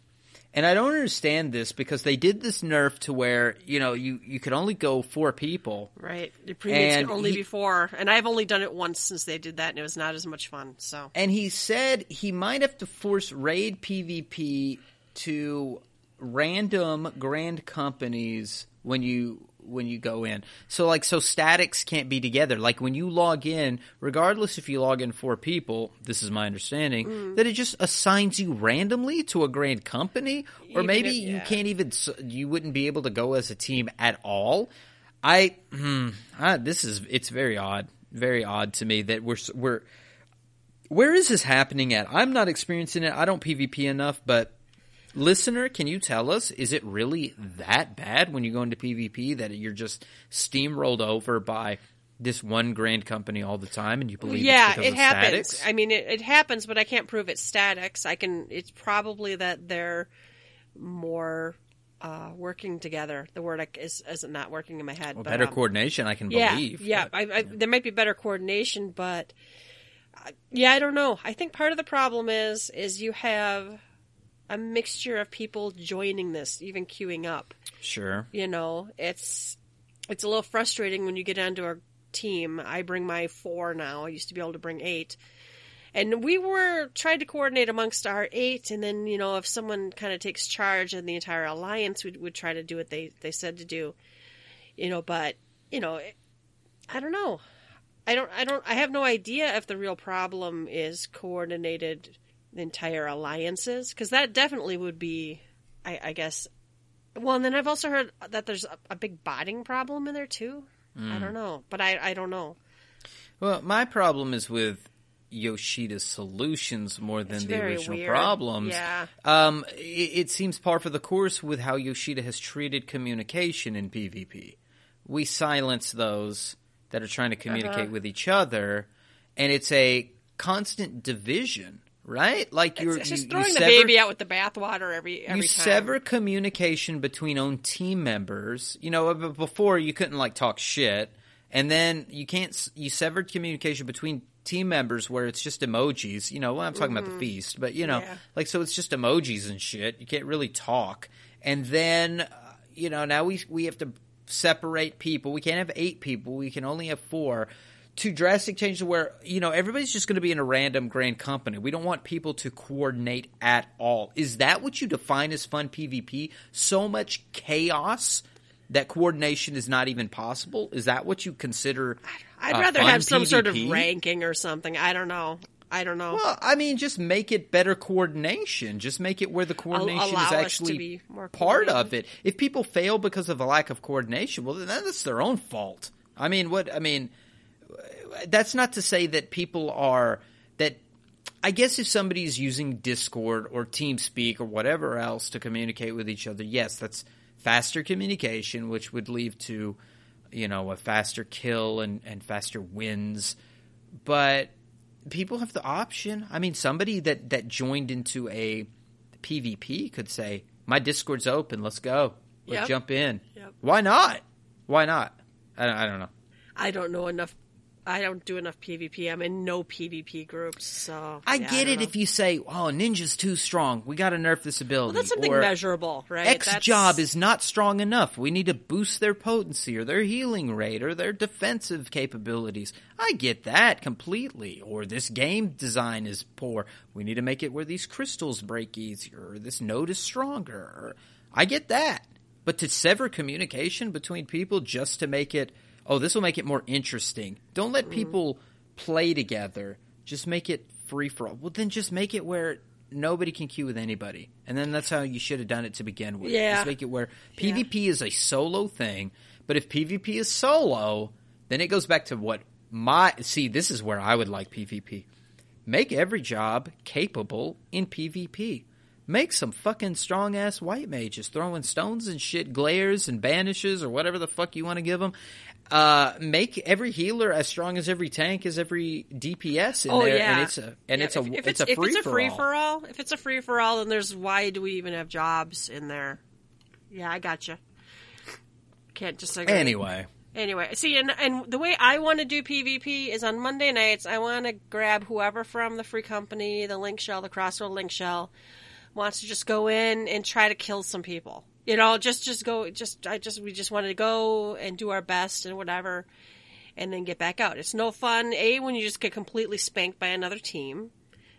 And I don't understand this because they did this nerf to where, you know, you, you could only go four people. right. The premates can only he- be four. And I've only done it once since they did that, and it was not as much fun. So. And he said he might have to force raid PvP to random grand companies when you when you go in. So like so statics can't be together. Like when you log in, regardless if you log in four people, this is my understanding, Mm. that it just assigns you randomly to a grand company or Even maybe if- you can't even you wouldn't be able to go as a team at all. I, hmm, I this is it's very odd. Very odd to me that we're we're where is this happening at? I'm not experiencing it. I don't PvP enough, but listener, can you tell us is it really that bad when you go into PvP that you're just steamrolled over by this one grand company all the time and you believe yeah, it happens. statics? I mean, it, it happens, but I can't prove it's statics. I can. It's probably that they're more uh, working together. The word is is not working in my head. well, but, better um, coordination, I can yeah, believe. Yeah, but- I, I, there might be better coordination, but uh, yeah, I don't know. I think part of the problem is is you have a mixture of people joining this, even queuing up. sure. You know, it's it's a little frustrating when you get onto a team. I bring my four now. I used to be able to bring eight. And we were trying to coordinate amongst our eight, and then you know if someone kind of takes charge in the entire alliance, we would try to do what they they said to do, you know. But you know, it- I don't know. I don't. I don't. I have no idea if the real problem is coordinated entire alliances, because that definitely would be, I, I guess. Well, and then I've also heard that there's a, a big botting problem in there too. I don't know, but I I don't know. Well, my problem is with Yoshida's solutions more than It's the original weird. problems. Yeah. Um, it, it seems par for the course with how Yoshida has treated communication in PvP. We silence those that are trying to communicate Uh-huh. with each other, and it's a constant division, right? Like you're It's you, just you throwing the sever- baby out with the bathwater every every you time. sever communication between own team members. You know, before you couldn't like talk shit, and then you can't. You severed communication between team members where it's just emojis. You know, well, I'm talking about the feast, but you know, Yeah. like so it's just emojis and shit. You can't really talk, and then uh, you know now we we have to separate people. We can't have eight people. We can only have four. To drastic change to where you know everybody's just going to be in a random grand company. We don't want people to coordinate at all. Is that what you define as fun PvP? So much chaos that coordination is not even possible. Is that what you consider? I'd uh, rather have some sort of ranking or something. I don't know. I don't know. Well, I mean, just make it better coordination. Just make it where the coordination allow is actually part of it. If people fail because of a lack of coordination, well, then that's their own fault. I mean, what I mean, that's not to say that people are that I guess if somebody's using Discord or TeamSpeak or whatever else to communicate with each other, yes, that's faster communication, which would lead to, you know, a faster kill and, and faster wins. But people have the option. I mean, somebody that, that joined into a PvP could say, my Discord's open. Let's go. Let's Yep. jump in. Yep. Why not? Why not? I I don't know. I don't know enough. I don't do enough PvP. I'm in no PvP groups, so I yeah, get don't it know. if you say, "Oh, Ninja's too strong. We got to nerf this ability." Well, that's something or, measurable, right? X That's- job is not strong enough. We need to boost their potency or their healing rate or their defensive capabilities. I get that completely. Or this game design is poor. We need to make it where these crystals break easier or this node is stronger. I get that. But to sever communication between people just to make it, oh, this will make it more interesting. Don't let mm-hmm. people play together. Just make it free for all. Well, then just make it where nobody can queue with anybody. And then that's how you should have done it to begin with. Yeah. Just make it where PvP is a solo thing. But if PvP is solo, then it goes back to what my see, this is where I would like PvP. Make every job capable in PvP. Make some fucking strong ass white mages throwing stones and shit, glares and banishes or whatever the fuck you want to give them. Uh, make every healer as strong as every tank as every DPS in Oh there, yeah, and it's a and Yeah, it's a if, if it's, a free if it's a for free all. for all. If it's a free for all, then there's why do we even have jobs in there? Yeah, I gotcha. Can't just disagree. Anyway, Anyway, see, and, and the way I want to do PvP is on Monday nights. I want to grab whoever from the free company, the link shell, the crossroad link shell, wants to just go in and try to kill some people. You know, just just go. Just I just we just wanted to go and do our best and whatever, and then get back out. It's no fun. A when you just get completely spanked by another team.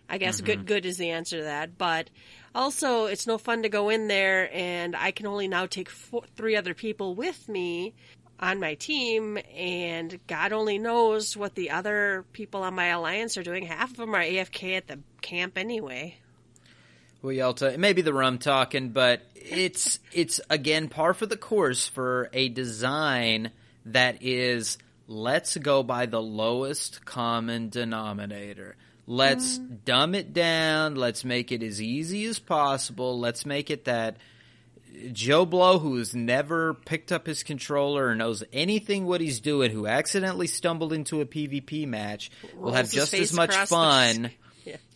I guess mm-hmm. good good is the answer to that. But also, it's no fun to go in there and I can only now take four, three other people with me on my team, and God only knows what the other people on my alliance are doing. Half of them are AFK at the camp anyway. Well, Yelta, it may be the rum talking, but it's it's again par for the course for a design that is let's go by the lowest common denominator. Let's dumb it down. Let's make it as easy as possible. Let's make it that Joe Blow, who's never picked up his controller or knows anything what he's doing, who accidentally stumbled into a PvP match, will have just as much the fun Yeah.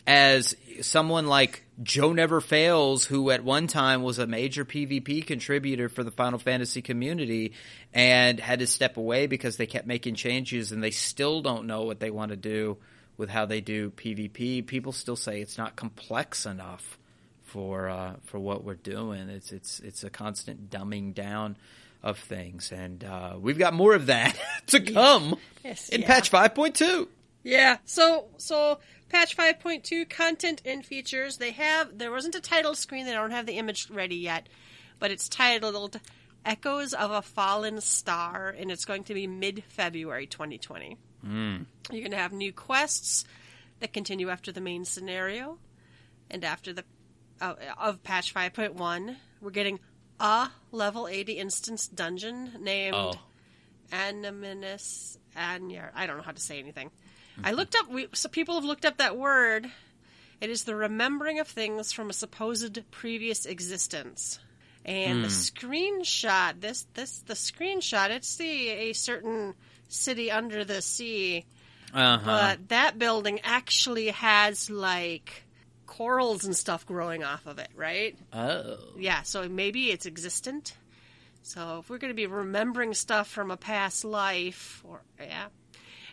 As someone like Joe Never Fails, who at one time was a major PvP contributor for the Final Fantasy community and had to step away because they kept making changes and they still don't know what they want to do with how they do PvP. People still say it's not complex enough for uh, for what we're doing. It's it's it's a constant dumbing down of things, and uh, we've got more of that to come Yes, in yeah. patch five point two. Yeah. So so patch 5.2 content and features. They have there wasn't a title screen. They don't have the image ready yet, but it's titled Echoes of a Fallen Star and it's going to be mid-February 2020. You're going to have new quests that continue after the main scenario and after the uh, of patch 5.1. We're getting a level 80 instance dungeon named Oh. Anamnesis Anyder. I don't know how to say anything. I looked up. We, so people have looked up that word. It is the remembering of things from a supposed previous existence. And the screenshot, this this the screenshot, it's the a certain city under the sea, Uh huh. but that building actually has like corals and stuff growing off of it, right? oh. Yeah, so maybe it's existent. So if we're going to be remembering stuff from a past life, or yeah,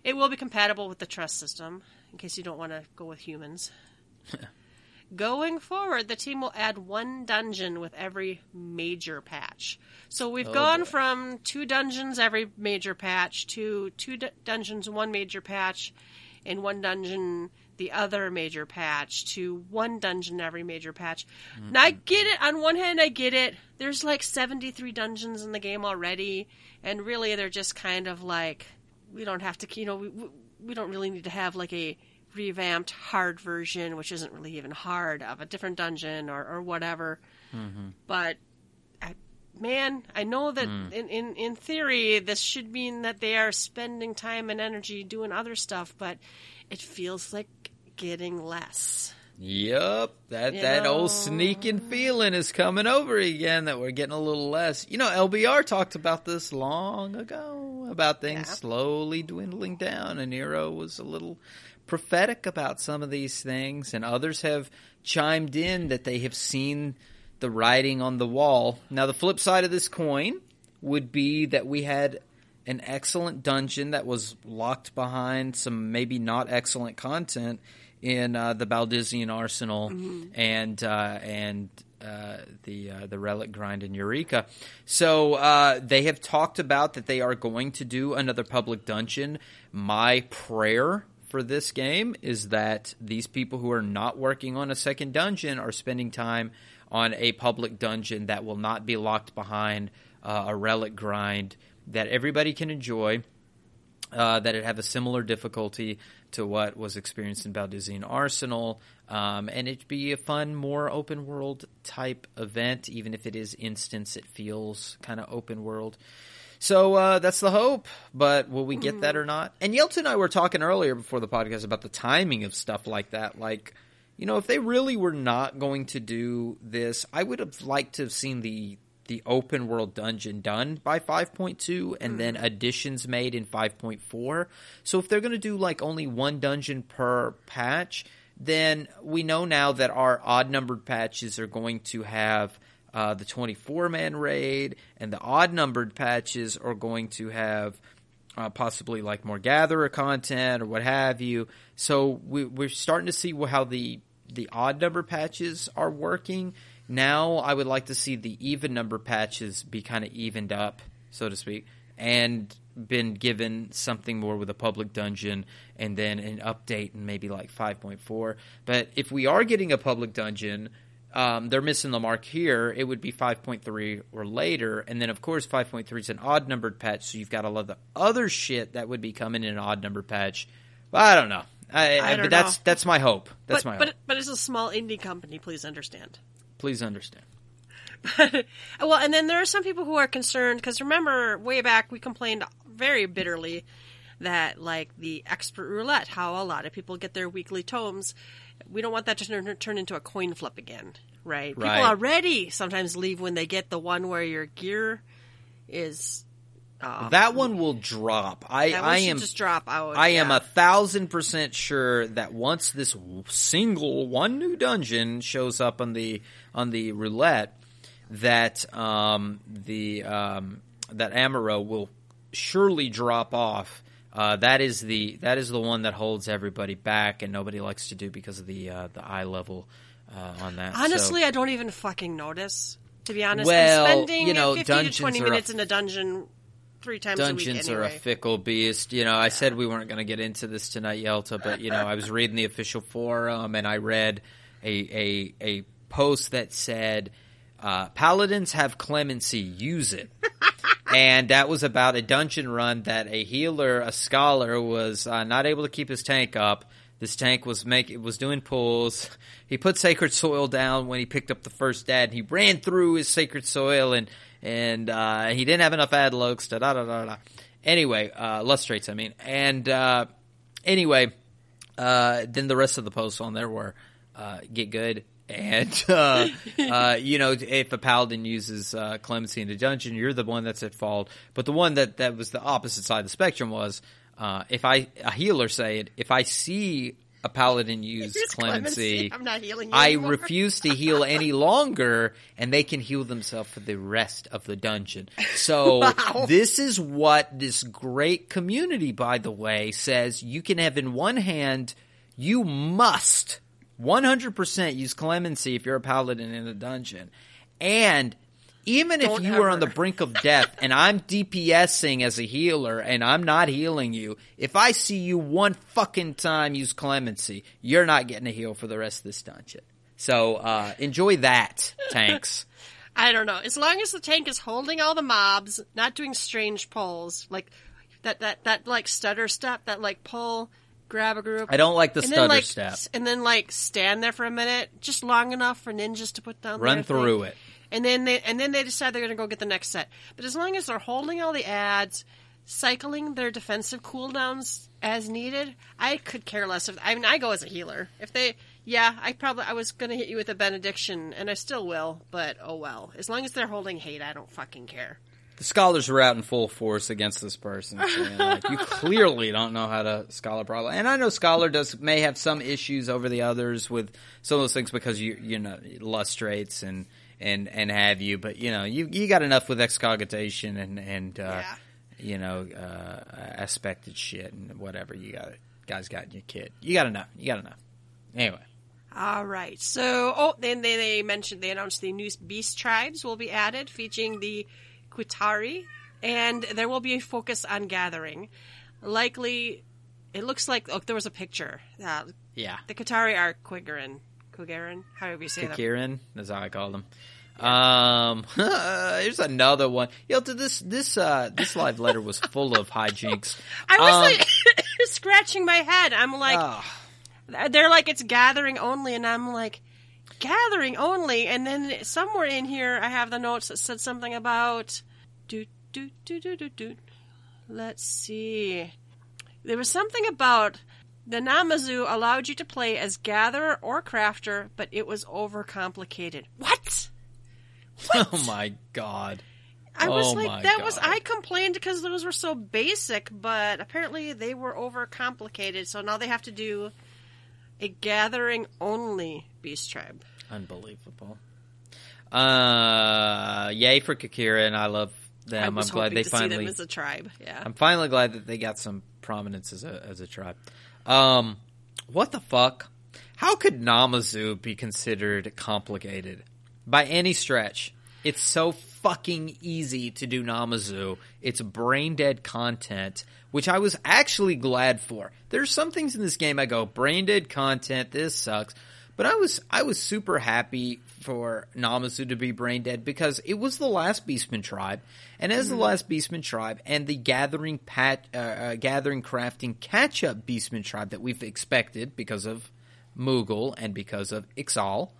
it will be compatible with the trust system. In case you don't want to go with humans. Going forward, the team will add one dungeon with every major patch. So we've Oh, gone boy. from two dungeons every major patch to two d- dungeons, one major patch, and one dungeon the other major patch to one dungeon every major patch. Now I mm-hmm. get it. On one hand, I get it. There's like 73 dungeons in the game already, and really they're just kind of like we don't have to. You know, we we- don't really need to have like a revamped hard version, which isn't really even hard of a different dungeon or or whatever. Mm-hmm. But I, man, I know that mm. in, in in theory this should mean that they are spending time and energy doing other stuff, but it feels like getting less. Yep, that You that know. old sneaking feeling is coming over again. That we're getting a little less. You know, LBR talked about this long ago about things Yeah. slowly dwindling down, and Nero was a little prophetic about some of these things, and others have chimed in that they have seen the writing on the wall. Now, the flip side of this coin would be that we had an excellent dungeon that was locked behind some maybe not excellent content in uh, the Baldesion Arsenal and uh, and uh, the uh, the Relic Grind in Eureka. So uh, they have talked about that they are going to do another public dungeon. My prayer for this game is that these people who are not working on a second dungeon are spending time on a public dungeon that will not be locked behind uh, a relic grind that everybody can enjoy. Uh, that it have a similar difficulty to what was experienced in Baldesion Arsenal, um, and it'd be a fun, more open world type event. Even if it is instance, it feels kind of open world. So uh, that's the hope, but will we get that or not? And Yelton and I were talking earlier before the podcast about the timing of stuff like that. Like, you know, if they really were not going to do this, I would have liked to have seen the the open world dungeon done by 5.2 and then additions made in 5.4. So if they're going to do like only one dungeon per patch, then we know now that our odd numbered patches are going to have uh, the 24 man raid, and the odd numbered patches are going to have uh, possibly like more gatherer content or what have you. So we, we're starting to see how the the odd number patches are working. Now I would like to see the even number patches be kind of evened up, so to speak, and been given something more with a public dungeon and then an update and maybe like 5.4. But if we are getting a public dungeon, um, they're missing the mark here. It would be 5.3 or later, and then of course 5.3 is an odd numbered patch, so you've got a lot of the other shit that would be coming in an odd numbered patch. Well, I don't know. I, I don't but that's know. that's my hope. That's but, my hope. but but it's a small indie company. Please understand. Please understand. well, and then there are some people who are concerned because remember, way back we complained very bitterly that like the expert roulette, how a lot of people get their weekly tomes. We don't want that to turn, turn into a coin flip again, right? Right. People already sometimes leave when they get the one where your gear is. That one will drop. I I am just drop out. I am a thousand percent sure that once this single one new dungeon shows up on the on the roulette, that um, the um, that Amaurot will surely drop off. Uh, that is the that is the one that holds everybody back, and nobody likes to do because of the uh, the eye level uh, on that. So- Honestly, I don't even fucking notice. To be honest, Well, I'm spending you know, 50 to 20 are a- minutes in a dungeon three times a Dungeons week are a fickle beast. You know, I said we weren't going to get into this tonight, Yelta, but you know, I was reading the official forum and I read a a, a post that said uh, paladins have clemency, use it. and that was about a dungeon run that a healer, a scholar, was uh, not able to keep his tank up. This tank was make was doing pulls. He put sacred soil down when he picked up the first ad. He ran through his sacred soil and and uh, he didn't have enough ad looks. Da da da da da. Anyway, uh, lustrates. I mean, and uh, anyway, uh, then the rest of the posts on there were uh, get good. And uh, uh, you know, if a paladin uses clemency in a dungeon, you're the one that's at fault. But the one that that was the opposite side of the spectrum was if I a healer say it, if I see a paladin use Here's clemency, I'm not healing you I anymore. refuse to heal any longer, and they can heal themselves for the rest of the dungeon. So Wow. this is what this great community, by the way, says. You can have in one hand, you must 100% use clemency if you're a paladin in a dungeon, and even if you are on the brink of death and I'm DPSing as a healer and I'm not healing you, if I see you one fucking time use clemency, you're not getting a heal for the rest of this dungeon. So uh, enjoy that, tanks. I don't know. As long as the tank is holding all the mobs, not doing strange pulls, like that that that like stutter step, that like pull, grab a group. I don't like the and stutter then, like, step. And then like stand there for a minute, just long enough for ninjas to put down Run through thing. it. And then they and then they decide they're going to go get the next set. But as long as they're holding all the ads, cycling their defensive cooldowns as needed, I could care less if I mean I go as a healer. If they yeah, I probably I was gonna hit you with a benediction and I still will, but oh well. As long as they're holding hate, I don't fucking care. The scholars were out in full force against this person. Like, you clearly don't know how to scholar problem. And I know scholar does may have some issues over the others with some of those things because you you know lustrates and and and have you, but you know you you got enough with excogitation and and uh, Yeah. you know uh, aspected shit and whatever you got guys got in your kit. You got enough. You got enough. Anyway. All right. So, oh, then they, they mentioned they announced the new beast tribes will be added, featuring the Qitari, and there will be a focus on gathering. Likely, it looks like oh, there was a picture. Uh, Yeah. the Qitari are Quigaran. Quigaran? However you say that. Kieran, that's how I call them. Um, here's another one. You know, this this uh this live letter was full of hijinks. I was Um, like scratching my head. I'm like, ah, they're like it's gathering only, and I'm like, gathering only. And then somewhere in here, I have the notes that said something about do do do do do do. Let's see. There was something about the Namazu allowed you to play as gatherer or crafter, but it was overcomplicated. What? oh my god. I was Oh like, that was I complained because those were so basic, but apparently they were overcomplicated. So now they have to do a gathering only beast tribe. Unbelievable. Uh, yay for Kakira, and I love them. I I'm glad they finally. see them as a tribe. Yeah. I'm finally glad that they got some prominence as a as a tribe. Um, what the fuck? How could Namazu be considered complicated by any stretch? It's so fucking easy to do Namazu. It's brain dead content, which I was actually glad for. There's some things in this game I go brain dead content. This sucks. But I was I was super happy for Namazu to be brain dead because it was the last Beastman tribe, and as the last Beastman tribe and the gathering pat uh, uh, gathering crafting catch up Beastman tribe that we've expected because of Moogle and because of Ixal,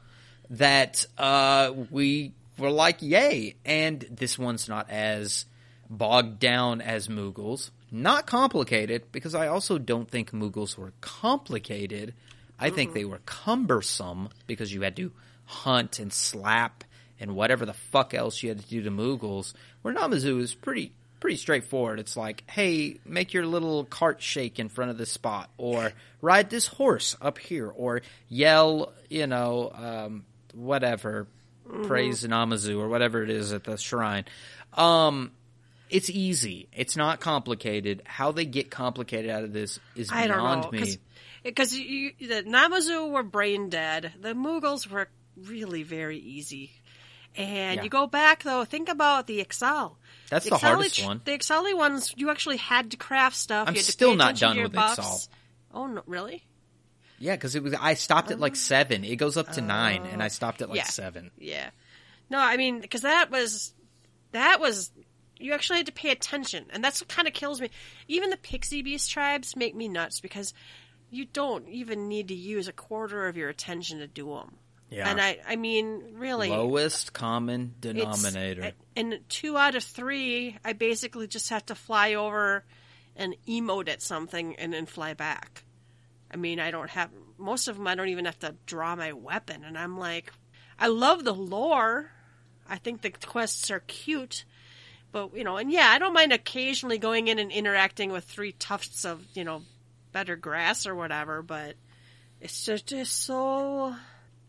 that uh, we were like yay, and this one's not as bogged down as Moogles. Not complicated because I also don't think Moogles were complicated. I think they were cumbersome because you had to hunt and slap and whatever the fuck else you had to do to Moogles. Where Namazu is pretty pretty straightforward. It's like, hey, make your little cart shake in front of this spot, or ride this horse up here, or yell, you know, um, whatever, praise Namazu or whatever it is at the shrine. Um, it's easy. It's not complicated. How they get complicated out of this is I don't beyond know me. because the Namazu were brain dead. The Moogles were really very easy. And Yeah. you go back though, think about the Ixal. That's the Ixali hardest one. The Ixali ones, you actually had to craft stuff. I'm you had to still not done with buffs. Ixal. Oh no, really? Yeah, because it was. I stopped at like oh. seven. It goes up to nine, and I oh. stopped at like Yeah. seven. Yeah. No, I mean, because that was, that was, you actually had to pay attention. And that's what kind of kills me. Even the pixie beast tribes make me nuts because you don't even need to use a quarter of your attention to do them. Yeah. And I, I mean, really. Lowest common denominator. And two out of three, I basically just have to fly over and emote at something and then fly back. I mean, I don't have most of them. I don't even have to draw my weapon, and I'm like, I love the lore. I think the quests are cute, but you know, and yeah, I don't mind occasionally going in and interacting with three tufts of you know better grass or whatever. But it's just just so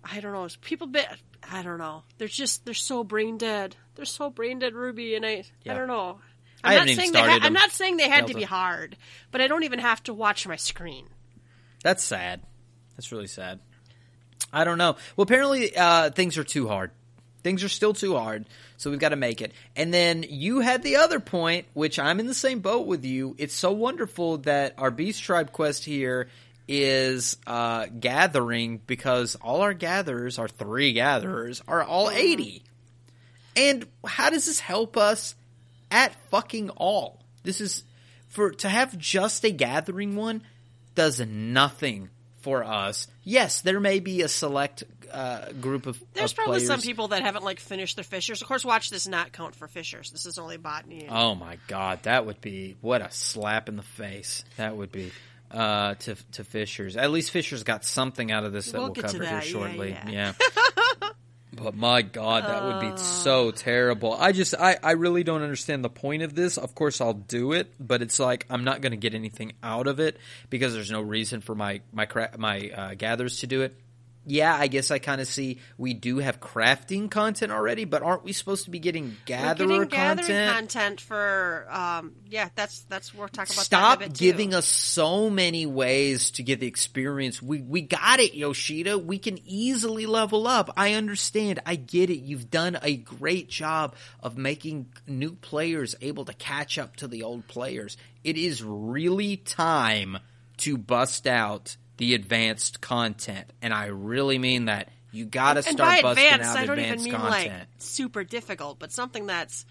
I don't know. People bit. I don't know. They're just they're so brain dead. They're so brain dead, Ruby, and I Yeah. I don't know. I I'm haven't even saying they ha- I'm not saying they had to be hard, but I don't even have to watch my screen. That's sad. That's really sad. I don't know. Well, apparently uh, things are too hard. Things are still too hard, so we've got to make it. And then you had the other point, which I'm in the same boat with you. It's so wonderful that our Beast Tribe quest here is uh, gathering because all our gatherers, our three gatherers, are all 80. And how does this help us at fucking all? This is for to have just a gathering one does nothing for us. Yes, there may be a select uh, group of There's of probably some people that haven't like finished their fishers. Of course, watch this not count for fishers. This is only botany. Oh my god, that would be what a slap in the face. That would be uh, to to Fishers. At least Fishers got something out of this that We'll we'll, cover here that, yeah, shortly. yeah. but my god, that would be so terrible. I just I I really don't understand the point of this. Of course I'll do it, but it's like I'm not going to get anything out of it because there's no reason for my my cra- my uh, gatherers to do it. Yeah, I guess I kind of see we do have crafting content already, but aren't we supposed to be getting We're gatherer getting gathering content? content for um yeah that's that's we're talking about Stop that a bit, too. giving us so many ways to get the experience. We we got it, Yoshida. We can easily level up. I understand. I get it. You've done a great job of making new players able to catch up to the old players. It is really time to bust out the advanced content, and I really mean that. You got to and start by busting advanced out I don't advanced even mean content. like super difficult but something that's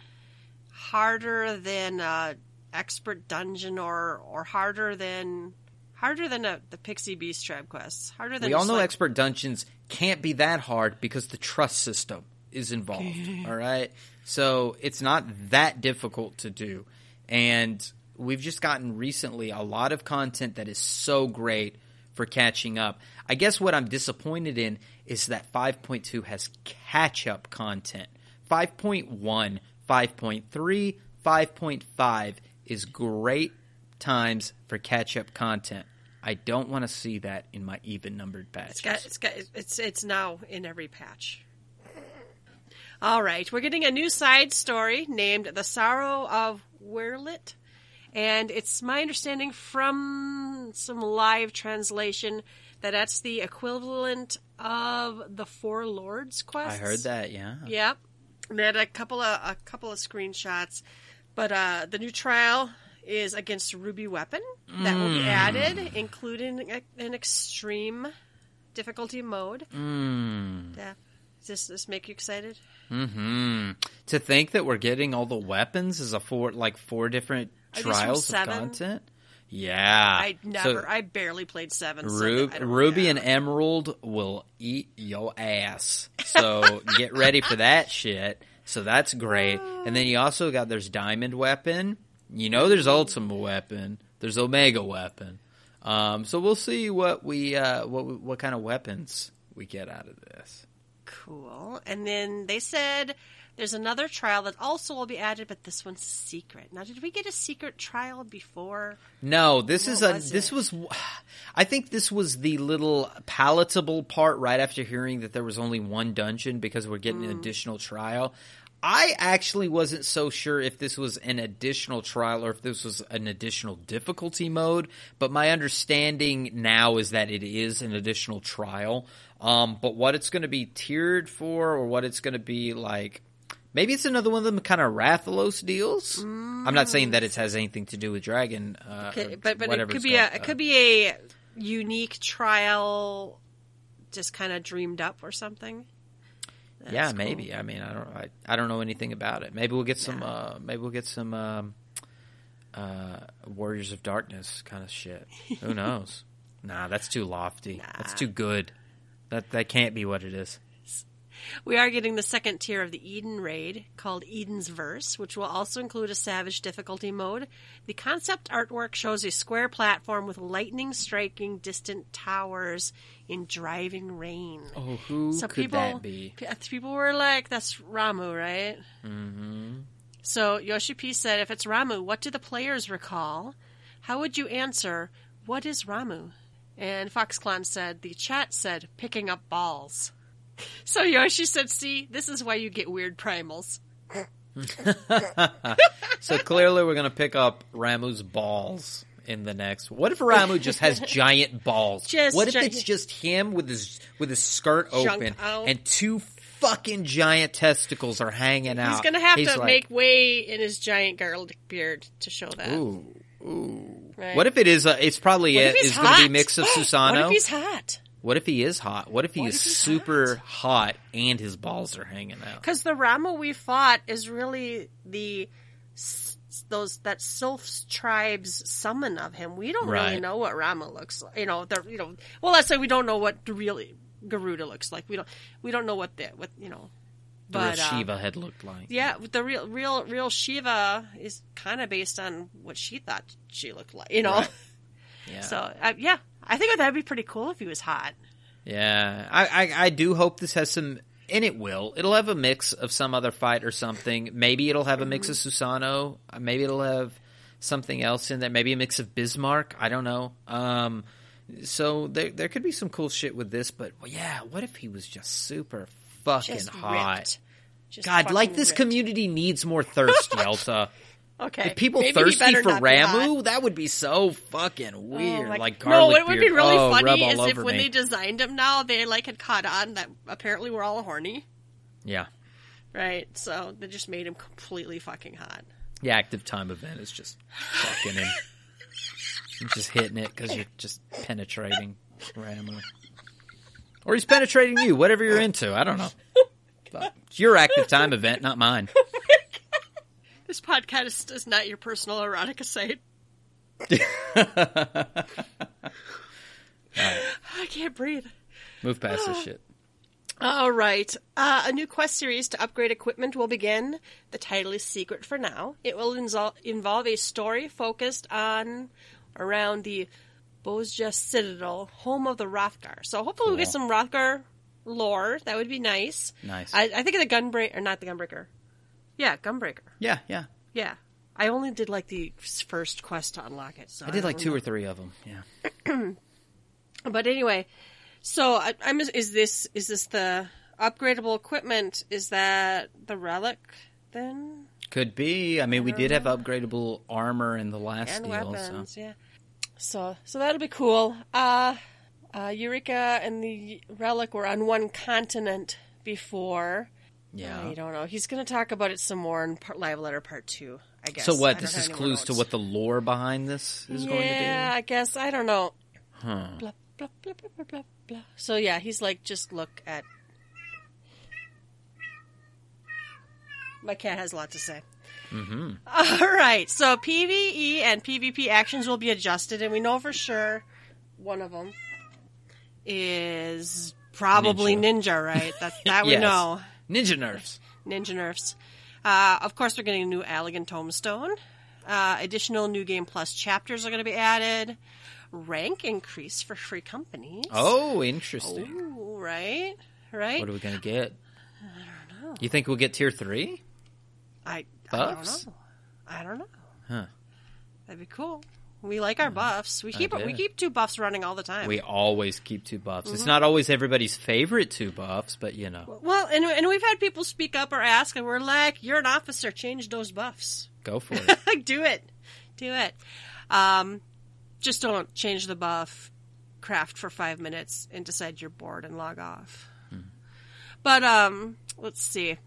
harder than uh expert dungeon or or harder than harder than a, the pixie beast tribe quests harder than we all know like, expert dungeons can't be that hard because the trust system is involved all right so it's not that difficult to do and we've just gotten recently a lot of content that is so great for catching up i guess what i'm disappointed in is that 5.2 has catch up content 5.1 5.3 5.5 is great times for catch up content. I don't want to see that in my even numbered patches. It's got, it's got, it's it's now in every patch. All right, we're getting a new side story named "The Sorrow of Werlyt," and it's my understanding from some live translation that that's the equivalent of the Four Lords quest. I heard that, yeah. Yep. And They had a couple of a couple of screenshots, but uh, the new trial is against Ruby Weapon that will be added, including a, an extreme difficulty mode. Mm. Yeah. Does this, this make you excited? Mm-hmm. To think that we're getting all the weapons is a four, like four different Are these from trials of content. Yeah, I never, So I barely played seven. so Ru- I don't- Ruby and Emerald will eat your ass. So get ready for that shit. So that's great. And then you also got there's Diamond Weapon. You know there's Ultimate Weapon. There's Omega Weapon. Um, so we'll see what we uh, what what kind of weapons we get out of this. Cool. And then they said there's another trial that also will be added, but this one's secret. Now, did we get a secret trial before? No, this is a was this it? was I think this was the little palatable part right after hearing that there was only one dungeon because we're getting Mm. an additional trial. I actually wasn't so sure if this was an additional trial or if this was an additional difficulty mode, but my understanding now is that it is an additional trial. Um, but what it's going to be tiered for or what it's going to be like Maybe it's another one of them kind of Rathalos deals. I'm not saying that it has anything to do with Dragon, uh, Okay, but but it could be a called. it could be a unique trial, just kind of dreamed up or something. Uh, yeah, That's cool. maybe. I mean, I don't. I, I don't know anything about it. Maybe we'll get some. Uh, maybe we'll get some um, uh, Warriors of Darkness kind of shit. Who knows? nah, that's too lofty. That's too good. That that can't be what it is. We are getting the second tier of the Eden raid called Eden's Verse, which will also include a savage difficulty mode. The concept artwork shows a square platform with lightning striking distant towers in driving rain. Oh, who so could people, that be? people were like, "That's Ramuh, right?" Mm-hmm. So Yoshi P said, "If it's Ramuh, what do the players recall? How would you answer? What is Ramuh?" And FoxClan said, "The chat said picking up balls." So Yoshi said, "See, this is why you get weird primals." So clearly, we're gonna pick up Ramuh's balls in the next. What if Ramuh just has giant balls? Just what if it's just him with his with his skirt Junk open out. and two fucking giant testicles are hanging out? He's gonna have He's to like, make way in his giant garlic beard to show that. Ooh, ooh. Right. What if it is? A, it's probably What a, if it's going to be a mix of Susano. What if he's hot? What if he is hot? What if he What is if super hot? and his balls are hanging out? Because the Rama we fought is really the those that Sylph's tribes summon of him. We don't really know what Rama looks like. You know, they're you know. Well, let's say we don't know what really Garuda looks like. We don't we don't know what the what you know. The But real uh, Shiva had looked like. yeah, the real real real Shiva is kind of based on what she thought she looked like. You know. Right. Yeah. So uh, yeah, I think that'd be pretty cool if he was hot. Yeah, I, I I do hope this has some, and it will. It'll have a mix of some other fight or something. Maybe it'll have a mix of Susano. Maybe it'll have something else in there. Maybe a mix of Bismarck. I don't know. Um, so there there could be some cool shit with this. But well, yeah, what if he was just super fucking Just hot? Just God, like this ripped. community needs more thirst, Yelta. Okay. If people Maybe thirsty for not be hot. Ramuh, that would be so fucking Oh, weird. my- like no, garlic what would be really oh, funny is if when me. they designed him now, they like had caught on that apparently we're all horny, yeah. right? So they just made him completely fucking hot. The active time event is just fucking him. You're just hitting it because you're just penetrating Ramuh. Or he's penetrating you, whatever you're into. I don't know. Oh but it's your active time event, not mine. This podcast is not your personal erotica site. I can't breathe. Move past this shit. All right. Uh, a new quest series to upgrade equipment will begin. The title is secret for now. It will insol- involve a story focused on around the Bozja Citadel, home of the Hrothgar. So hopefully we'll get some Hrothgar lore. That would be nice. Nice. I, I think of the Gunbreaker, or not the Gunbreaker. Yeah, Gunbreaker. Yeah, yeah. Yeah. I only did like the first quest to unlock it. So I did like two or three of them. Yeah. But anyway, so I, I'm is this is this the upgradable equipment? Is that the relic then? Could be. I mean, we did have upgradable armor in the last And deal. weapons, So. yeah. So so that'll be cool. Uh, uh, Eureka and the relic were on one continent before. Yeah. I don't know. He's going to talk about it some more in part, live letter part two. I guess. So what? This is clues to what the lore behind this is going to be? Yeah, I guess I don't know. Huh. blah blah blah blah blah blah blah. So yeah, he's like, just look at. My cat has a lot to say. Mm-hmm. All right, so PVE and PvP actions will be adjusted, and we know for sure one of them is probably ninja, right? That that we Yes. know. Ninja nerfs. Ninja nerfs. Uh, of course, we're getting a new Allagan Tombstone. Uh, additional new game plus chapters are going to be added. Rank increase for free companies. Oh, interesting. Ooh, right, right. What are we going to get? I don't know. You think we'll get tier three? I, I don't Buffs? know. I don't know. Huh. That'd be cool. We like our buffs. We keep we keep two buffs running all the time. We always keep two buffs. Mm-hmm. It's not always everybody's favorite two buffs, but you know, well, and and we've had people speak up or ask, and we're like, "You're an officer. Change those buffs. go for it. like, do it, do it." Um, just don't change the buff. Craft for five minutes and decide you're bored and log off. But um, let's see.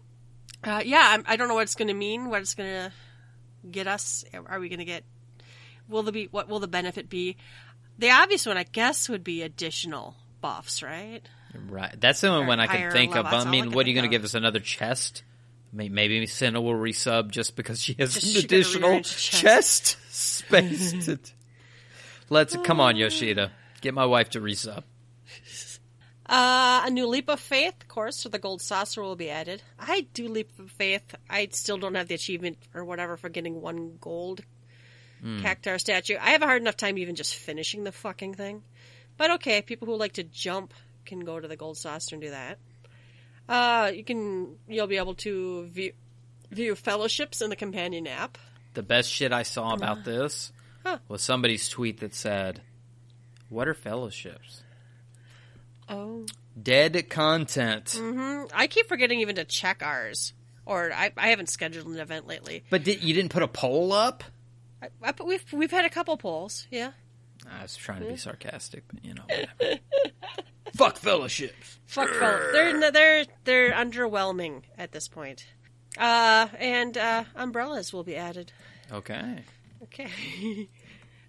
Uh, yeah, I'm, I don't know what it's going to mean. What it's going to get us? Are we going to get? Will there be? What will the benefit be? The obvious one, I guess, would be additional buffs, right? right. That's the only one I can think level. of. I mean, what are you going to give us? Another chest? Maybe Senna will resub just because she has Just an she got a additional rearranged chest, space. to... Let's come on, Yoshida. Get my wife to resub. Uh, a new leap of faith, of course, for the gold saucer will be added. I do leap of faith. I still don't have the achievement or whatever for getting one gold cactuar statue. I have a hard enough time even just finishing the fucking thing. But okay, people who like to jump can go to the gold saucer and do that. Uh, you can you'll be able to view view fellowships in the companion app. The best shit I saw about this Huh. was somebody's tweet that said, "What are fellowships? Oh, Dead content." Mm-hmm. I keep forgetting even to check ours, or I, I haven't scheduled an event lately. But did, you didn't put a poll up? I, I, we've we've had a couple polls, yeah. I was trying to be sarcastic, but you know. Fuck fellowships. Fuck fellas. They're they're they're underwhelming at this point. Uh, and uh, umbrellas will be added. Okay. Okay.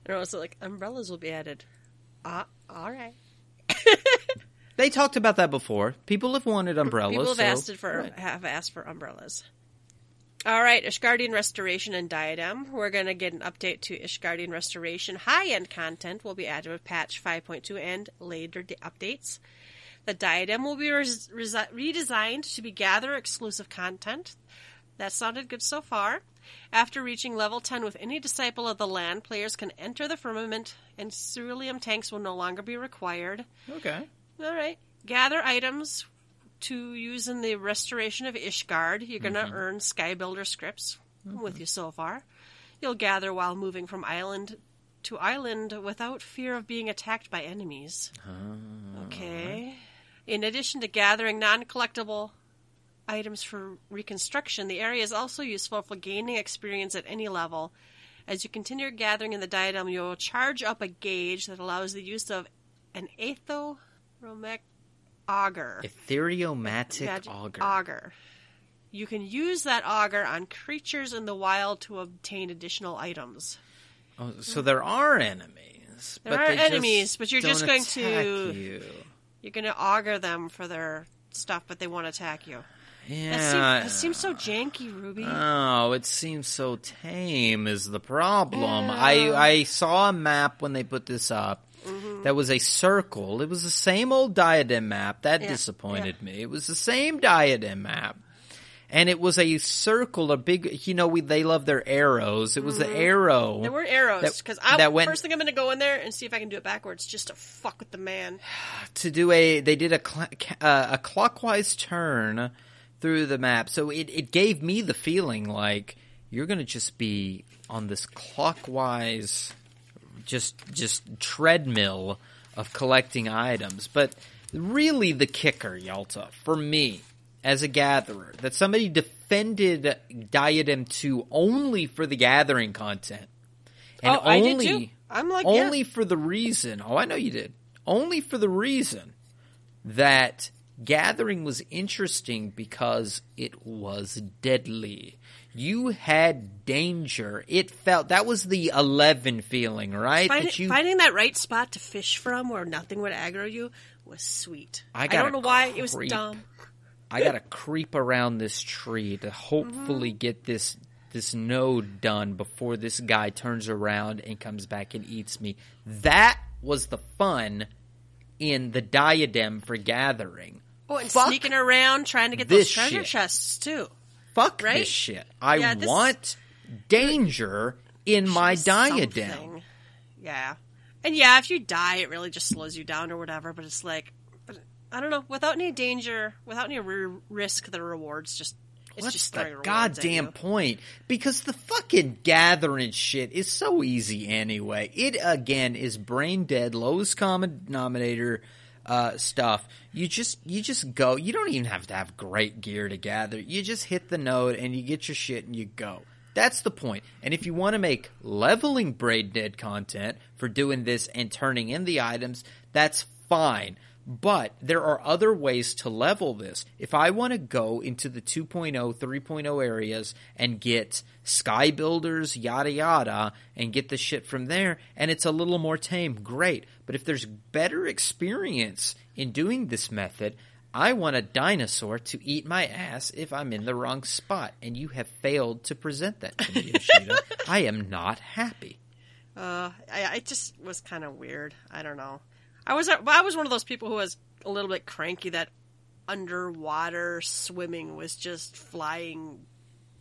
I know, so like umbrellas will be added. Ah, all right. They talked about that before. People have wanted umbrellas. People have so, asked for right. have asked for umbrellas. All right, Ishgardian Restoration and Diadem. We're going to get an update to Ishgardian Restoration. High end content will be added with patch 5.2 and later updates. The Diadem will be res- resi- redesigned to be gather exclusive content. That sounded good so far. After reaching level 10 with any Disciple of the Land, players can enter the firmament, and ceruleum tanks will no longer be required. Okay. All right. Gather items to use in the restoration of Ishgard. You're going to mm-hmm. earn Skybuilder scripts mm-hmm. with you so far. You'll gather while moving from island to island without fear of being attacked by enemies. Ah. okay. In addition to gathering non collectible items for reconstruction, the area is also useful for gaining experience at any level. As you continue gathering in the diadem, you will charge up a gauge that allows the use of an aethoromic auger. Aetheromatic Magic auger. auger. You can use that auger on creatures in the wild to obtain additional items. Oh, so there are enemies. There but are they just enemies, but you're just going to- You. You're going to auger them for their stuff, but they won't attack you. Yeah. That, seems, that seems so janky, Ruby. Oh, it seems so tame is the problem. Yeah. I I saw a map when they put this up. Mm-hmm. That was a circle. It was the same old diadem map. That Yeah, disappointed me. It was the same diadem map. And it was a circle, a big, you know, we, they love their arrows. It was the arrow. Mm-hmm. there were arrows because I that went- first thing I'm going to go in there and see if I can do it backwards, just to fuck with the man. to do a they did a cl- uh, a clockwise turn through the map so it, it gave me the feeling like you're gonna just be on this clockwise just just treadmill of collecting items but really the kicker Yelta for me as a gatherer that somebody defended diadem 2 only for the gathering content and Oh, only. I'm like, yeah. only for the reason. Oh, I know you did. Only for the reason that gathering was interesting because it was deadly. You had danger. It felt that was the eleven feeling, right? Find, that you finding that right spot to fish from where nothing would aggro you was sweet. I I, don't know why it was dumb. I gotta creep around this tree to hopefully Mm-hmm. get this this node done before this guy turns around and comes back and eats me. That was the fun in the diadem for gathering. Oh, and Fuck sneaking around trying to get those treasure shit. chests too. Fuck Right? this shit. I Yeah, this- want danger in my diadem. something. Yeah. And yeah, if you die, it really just slows you down or whatever. But it's like, but I don't know. Without any danger, without any re- risk, the rewards just it's What's just the throwing rewards at goddamn point? Because the fucking gathering shit is so easy anyway. It again is brain dead, lowest common denominator uh, stuff. You just you just go. You don't even have to have great gear to gather. You just hit the node and you get your shit and you go. That's the point. And if you want to make leveling braid dead content for doing this and turning in the items, that's fine. But there are other ways to level this. If I want to go into the 2.0, 3.0 areas and get sky builders, yada yada, and get the shit from there, and it's a little more tame, great. But if there's better experience in doing this method, I want a dinosaur to eat my ass if I'm in the wrong spot. And you have failed to present that to me, Yoshida. I am not happy. Uh, I, it just was kind of weird. I don't know. I was I was one of those people who was a little bit cranky that underwater swimming was just flying.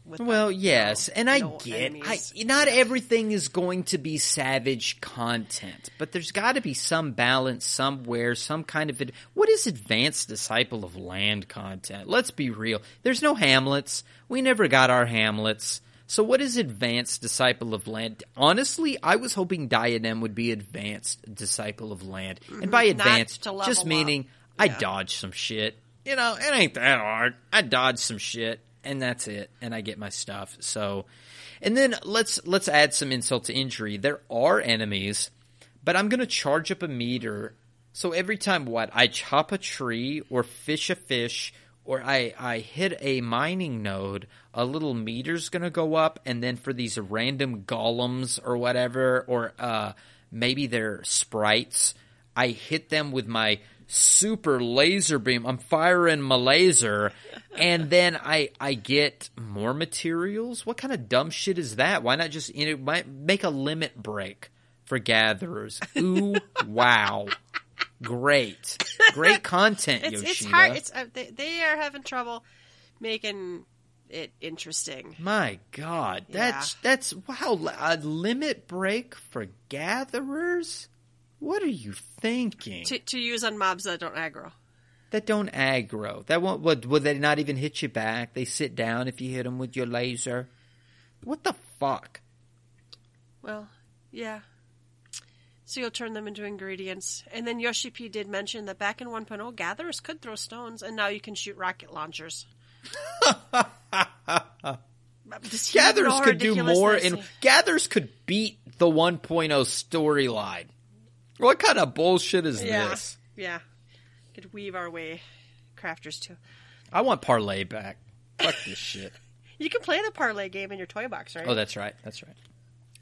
Well, yes, and I get I, not everything is going to be savage content, but there's got to be some balance somewhere, some kind of. What is advanced disciple of land content? Let's be real. There's no Hamlets. We never got our Hamlets. So what is advanced disciple of land? Honestly, I was hoping Diadem would be advanced disciple of land, and by Mm-hmm. Not advanced, just meaning I Yeah. dodge some shit. You know, it ain't that hard. I dodge some shit and that's it and I get my stuff. So and then let's let's add some insult to injury. There are enemies, but I'm going to charge up a meter. So every time what? I chop a tree or fish a fish or I I hit a mining node, a little meter's going to go up and then for these random golems or whatever or uh maybe they're sprites I hit them with my super laser beam. I'm firing my laser, and then I I get more materials. What kind of dumb shit is that? Why not just you know make a limit break for gatherers? Ooh, wow, great, great content, It's Yoshida. it's hard. It's uh, they, they are having trouble making it interesting. My God, that's that's wow, a limit break for gatherers. What are you thinking? To, to use on mobs that don't aggro. that don't aggro. That won't. Would, would they not even hit you back? They sit down if you hit them with your laser. What the fuck? Well, yeah. So you'll turn them into ingredients. And then Yoshi P did mention that back in 1.0, gatherers could throw stones, and now you can shoot rocket launchers. Gatherers could do more. In? Gatherers could beat the 1.0 storyline. What kind of bullshit is yeah, this? yeah. Could weave our way, crafters too. I want parlay back. Fuck this shit. You can play the parlay game in your toy box, right? Oh, that's right. That's right.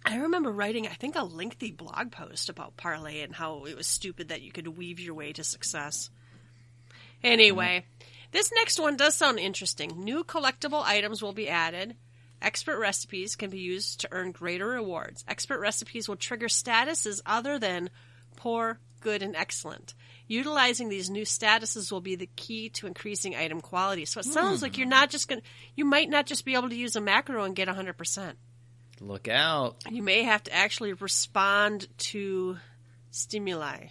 I remember writing, I think, a lengthy blog post about parlay and how it was stupid that you could weave your way to success. Anyway, this next one does sound interesting. New collectible items will be added. Expert recipes can be used to earn greater rewards. Expert recipes will trigger statuses other than poor, good, and excellent. Utilizing these new statuses will be the key to increasing item quality. So it sounds like you're not just going to, you might not just be able to use a macro and get 100%. Look out. You may have to actually respond to stimuli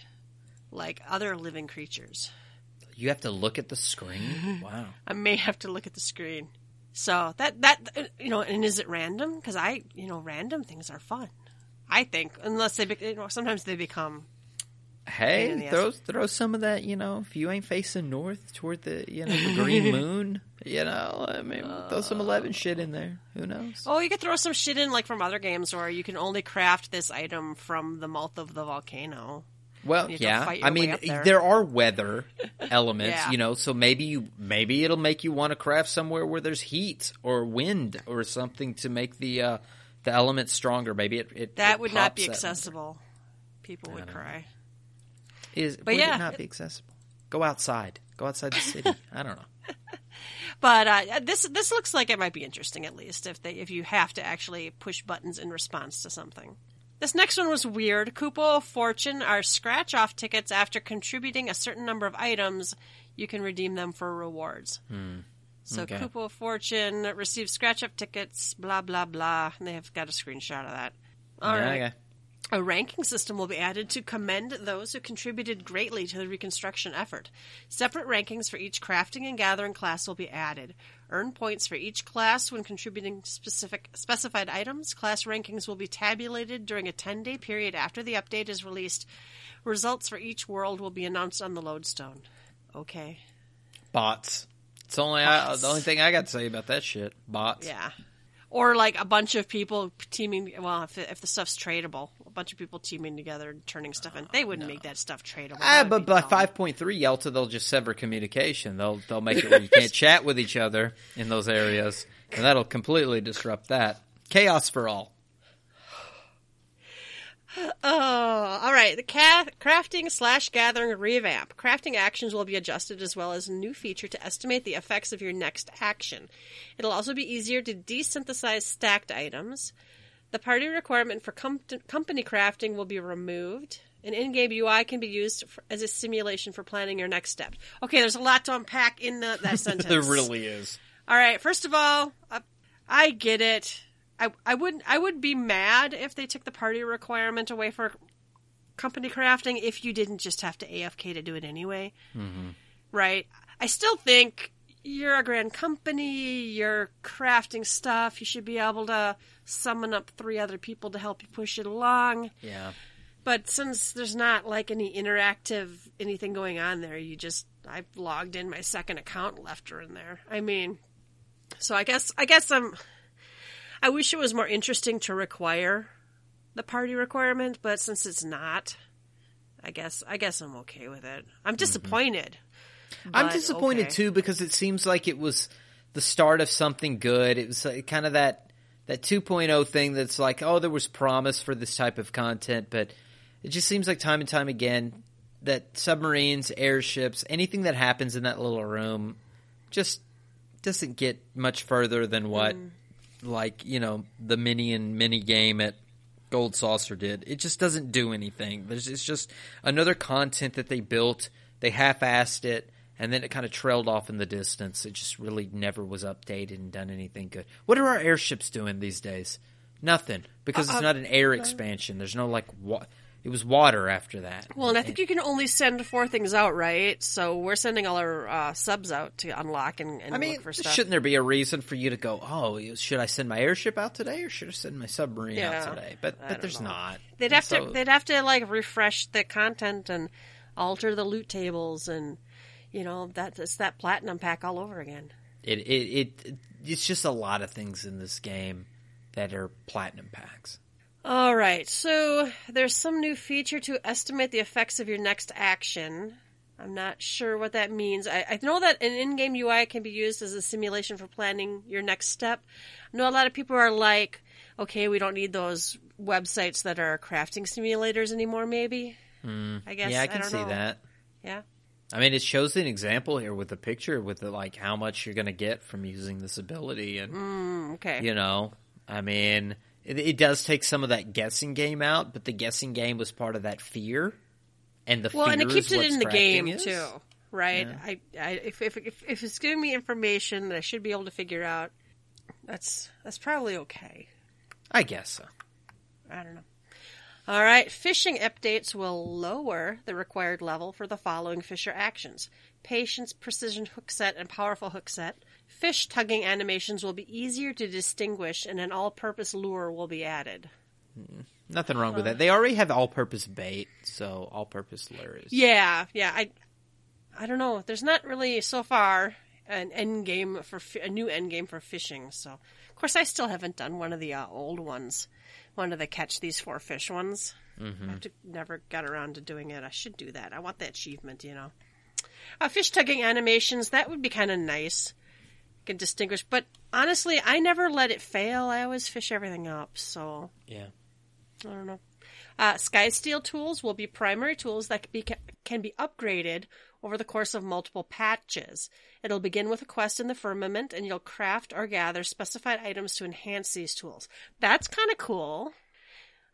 like other living creatures. You have to look at the screen. Wow. I may have to look at the screen. So that that you know, and is it random? Because I you know, random things are fun. I think unless they be, you know sometimes they become Pain in the Hey, ass. throw throw some of that. You know, if you ain't facing north toward the you know the green moon, you know, I mean, throw some eleven shit in there. Who knows? oh you could throw some shit in like from other games where you can only craft this item from the mouth of the volcano. Well, You have to yeah. I mean, there. there are weather elements, Yeah. you know, so maybe you maybe it'll make you want to craft somewhere where there's heat or wind or something to make the uh the element stronger. Maybe it, it That it would not be accessible. People would cry. Is But would yeah. it not be accessible? Go outside. Go outside the city. I don't know. But uh, this this looks like it might be interesting at least if they if you have to actually push buttons in response to something. This next one was weird. Of Fortune are scratch off tickets after contributing a certain number of items. You can redeem them for rewards. So Okay. Of Fortune receives scratch off tickets. Blah blah blah. And they have got a screenshot of that. All Yeah, right. okay. A ranking system will be added to commend those who contributed greatly to the reconstruction effort. Separate rankings for each crafting and gathering class will be added. Earn points for each class when contributing specific specified items. Class rankings will be tabulated during a 10-day period after the update is released. Results for each world will be announced on the lodestone. Okay. Bots. It's only I, the only uh, thing I got to say about that shit. Bots. Yeah. Or like a bunch of people teaming. Well, if, if the stuff's tradable, a bunch of people teaming together and turning stuff in. They wouldn't make that stuff tradable. Ah, but by five point three Yelta, they'll just sever communication. They'll they'll make it where you can't chat with each other in those areas, and that'll completely disrupt that. Chaos for all. Oh, all right. The ca- crafting slash gathering revamp. Crafting actions will be adjusted as well as a new feature to estimate the effects of your next action. It'll also be easier to desynthesize stacked items. The party requirement for com- company crafting will be removed. An in-game UI can be used for, as a simulation for planning your next step. Okay, there's a lot to unpack in the, that sentence. There really is. All right. First of all, I, I get it. I I would I would be mad if they took the party requirement away for company crafting if you didn't just have to AFK to do it anyway. Mm-hmm. Right. I still think you're a grand company. You're crafting stuff. You should be able to summon up three other people to help you push it along. Yeah. But since there's not like any interactive anything going on there, you just I've logged in my second account, left her in there. I mean, so I guess I guess I'm. I wish it was more interesting to require the party requirement, but since it's not, I guess I guess I'm okay with it. I'm mm-hmm. disappointed. I'm but I'm disappointed okay. too because it seems like it was the start of something good. It was uh, like kind of that that 2.0 thing that's like, oh, there was promise for this type of content, but it just seems like time and time again, that submarines, airships, anything that happens in that little room, just doesn't get much further than what, mm. like you know, the minion mini game at Gold Saucer did. It just doesn't do anything. There's it's just another content that they built. They half-assed it, and then it kind of trailed off in the distance. It just really never was updated and done anything good. What are our airships doing these days? Nothing, because it's uh, uh, not an air uh, expansion. There's no like wa- It was water after that. Well, and I think you can only send four things out, right? So we're sending all our uh, subs out to unlock and, and I mean, look for stuff. shouldn't there be a reason for you to go? Oh, should I send my airship out today, or should I send my submarine Yeah. out today? But I but there's know. not. They'd have So- to they'd have to like refresh the content and alter the loot tables and you know that it's that platinum pack all over again. It, it it it's just a lot of things in this game that are platinum packs. All right, so there's some new feature to estimate the effects of your next action. I'm not sure what that means. I, I know that an in-game UI can be used as a simulation for planning your next step. I know a lot of people are like, okay, we don't need those websites that are crafting simulators anymore. Maybe. Hmm. I guess. yeah, I can don't see know. that. Yeah. I mean, it shows an example here with the picture with the, like how much you're going to get from using this ability, and Mm, okay. you know, I mean, it, it does take some of that guessing game out, but the guessing game was part of that fear, and the Well, and it keeps it in the game is. too, right? I, I, if, if if if it's giving me information that I should be able to figure out, that's that's probably okay. I guess so. I don't know. All right, fishing updates will lower the required level for the following fisher actions: patience, precision hook set, and powerful hook set. Fish tugging animations will be easier to distinguish, and an all-purpose lure will be added. Nothing wrong with that. They already have all-purpose bait, so all-purpose lures. Yeah, yeah. I, I don't know. There's not really so far an end game for a new end game for fishing. So, of course, I still haven't done one of the uh, old ones, one of the catch these four fish ones. Mm-hmm. I've to, never got around to doing it. I should do that. I want the achievement. You know, uh, fish tugging animations that would be kind of nice. Can distinguish, but honestly, I never let it fail. I always fish everything up. So Yeah. I don't know. Uh, Sky Steel tools will be primary tools that can be, can be upgraded over the course of multiple patches. It'll begin with a quest in the firmament, and you'll craft or gather specified items to enhance these tools. That's kind of cool.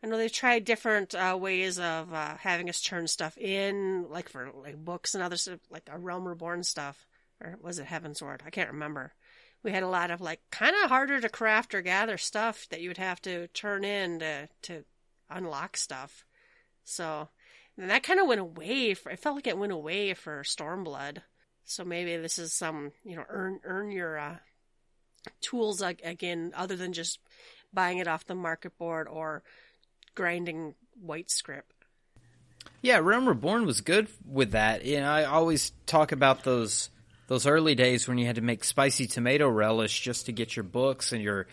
I know they've tried different uh, ways of uh, having us turn stuff in, like for like books and other stuff, like a Realm Reborn stuff, or was it Heavensward? I can't remember. We had a lot of like kind of harder to craft or gather stuff that you would have to turn in to to unlock stuff. So and that kind of went away. For, it felt like it went away for Stormblood. So maybe this is some you know earn earn your uh, tools ag- again, other than just buying it off the market board or grinding white script. Yeah, Realm Reborn was good with that. You know, I always talk about those those early days when you had to make spicy tomato relish just to get your books and your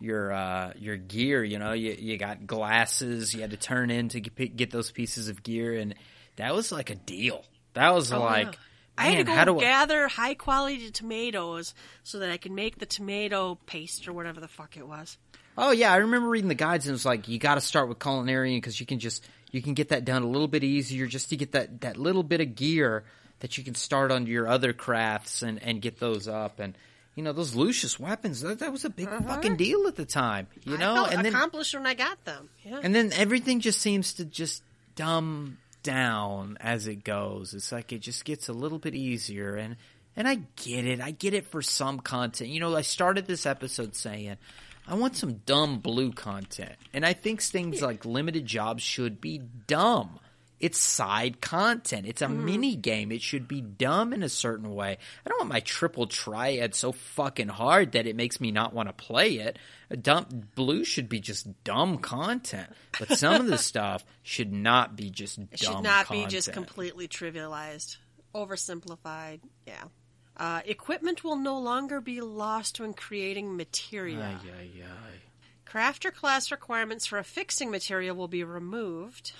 your uh, your gear. You know, you you got glasses you had to turn in to get, those pieces of gear, and that was like a deal. That was like, Oh, yeah. I had to man, how go do I? gather high quality tomatoes so that I could make the tomato paste or whatever the fuck it was. Oh yeah, I remember reading the guides and it was like you got to start with culinarian because you can just you can get that done a little bit easier just to get that that little bit of gear that you can start on your other crafts and and get those up and you know those Lucius weapons that, that was a big fucking deal at the time you know Uh-huh. And then accomplished when I got them. Yeah. and then everything just seems to just dumb down as it goes. It's like it just gets a little bit easier and and I get it. I get it for some content. You know, I started this episode saying I want some dumb blue content. And I think things like limited jobs should be dumb. It's side content. It's a mini game. It should be dumb in a certain way. I don't want my triple triad so fucking hard that it makes me not want to play it. A dumb blue should be just dumb content, but some of the stuff should not be just dumb. It should not content. be just completely trivialized, oversimplified. Yeah. Uh, equipment will no longer be lost when creating materia. Ay, ay, ay. Crafter class requirements for affixing materia will be removed.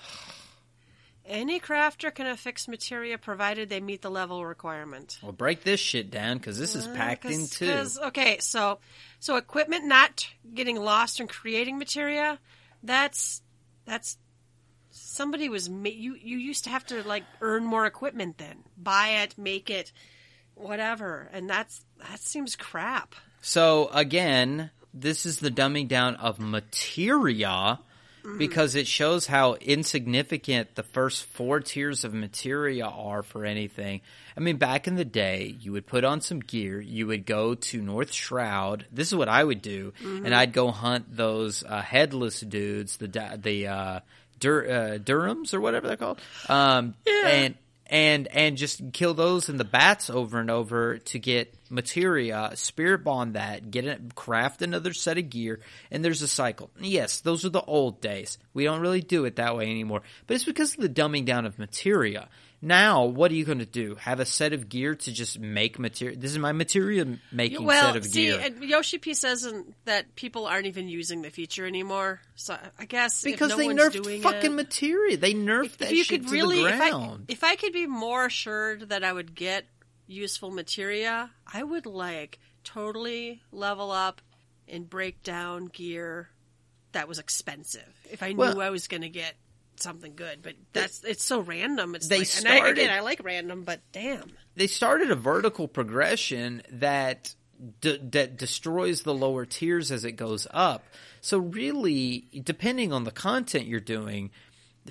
Any crafter can affix materia provided they meet the level requirement. Well, break this shit down because this is packed in Uh, Cause, okay, so so equipment not getting lost in creating materia, that's that's somebody was ma- you you used to have to like earn more equipment then. Buy it make it whatever. And that's that seems crap. So again, this is the dumbing down of materia because it shows how insignificant the first four tiers of materia are for anything. I mean, back in the day, you would put on some gear, you would go to North Shroud. This is what I would do, and I'd go hunt those uh, headless dudes, the the uh, Dur- uh, Durhams or whatever they're called, um, and and and just kill those and the bats over and over to get materia, spirit bond that, get it, craft another set of gear, and there's a cycle. Yes, those are the old days. We don't really do it that way anymore, but it's because of the dumbing down of materia. Now, what are you going to do? Have a set of gear to just make material? This is my material making well set of see gear. and yoshi p says that people aren't even using the feature anymore so i guess because no they nerfed doing fucking it, materia. They nerfed if, that if you shit could really if I, if I could be more assured that i would get useful materia i would like totally level up and break down gear that was expensive if i knew Well- i was going to get something good but that's it's so random it's They like, and I, started- again i like random but damn they started a vertical progression that d- that destroys the lower tiers as it goes up. So really, depending on the content you're doing,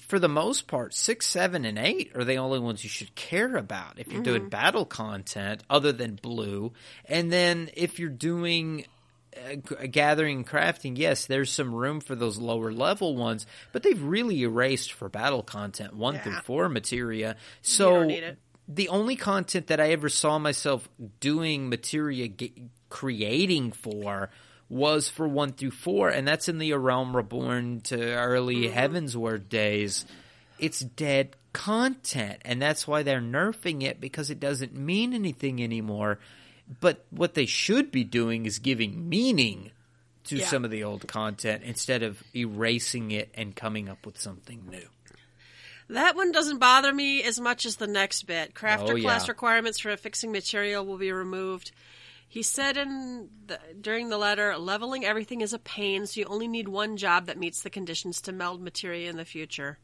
for the most part, six, seven, and eight are the only ones you should care about if you're doing mm-hmm. battle content, other than blue. And then if you're doing uh, gathering and crafting, yes, there's some room for those lower level ones, but they've really erased for battle content one Yeah. through four materia. So don't need it. the only content that I ever saw myself doing materia ge- creating for was for one through four, and that's in the A Realm Reborn to early Mm-hmm. Heavensward days. It's dead content, and that's why they're nerfing it because it doesn't mean anything anymore. But what they should be doing is giving meaning to Yeah. some of the old content instead of erasing it and coming up with something new. That one doesn't bother me as much as the next bit. Crafter Oh, yeah. class requirements for affixing material will be removed. He said in the, during the letter, leveling everything is a pain, so you only need one job that meets the conditions to meld material in the future.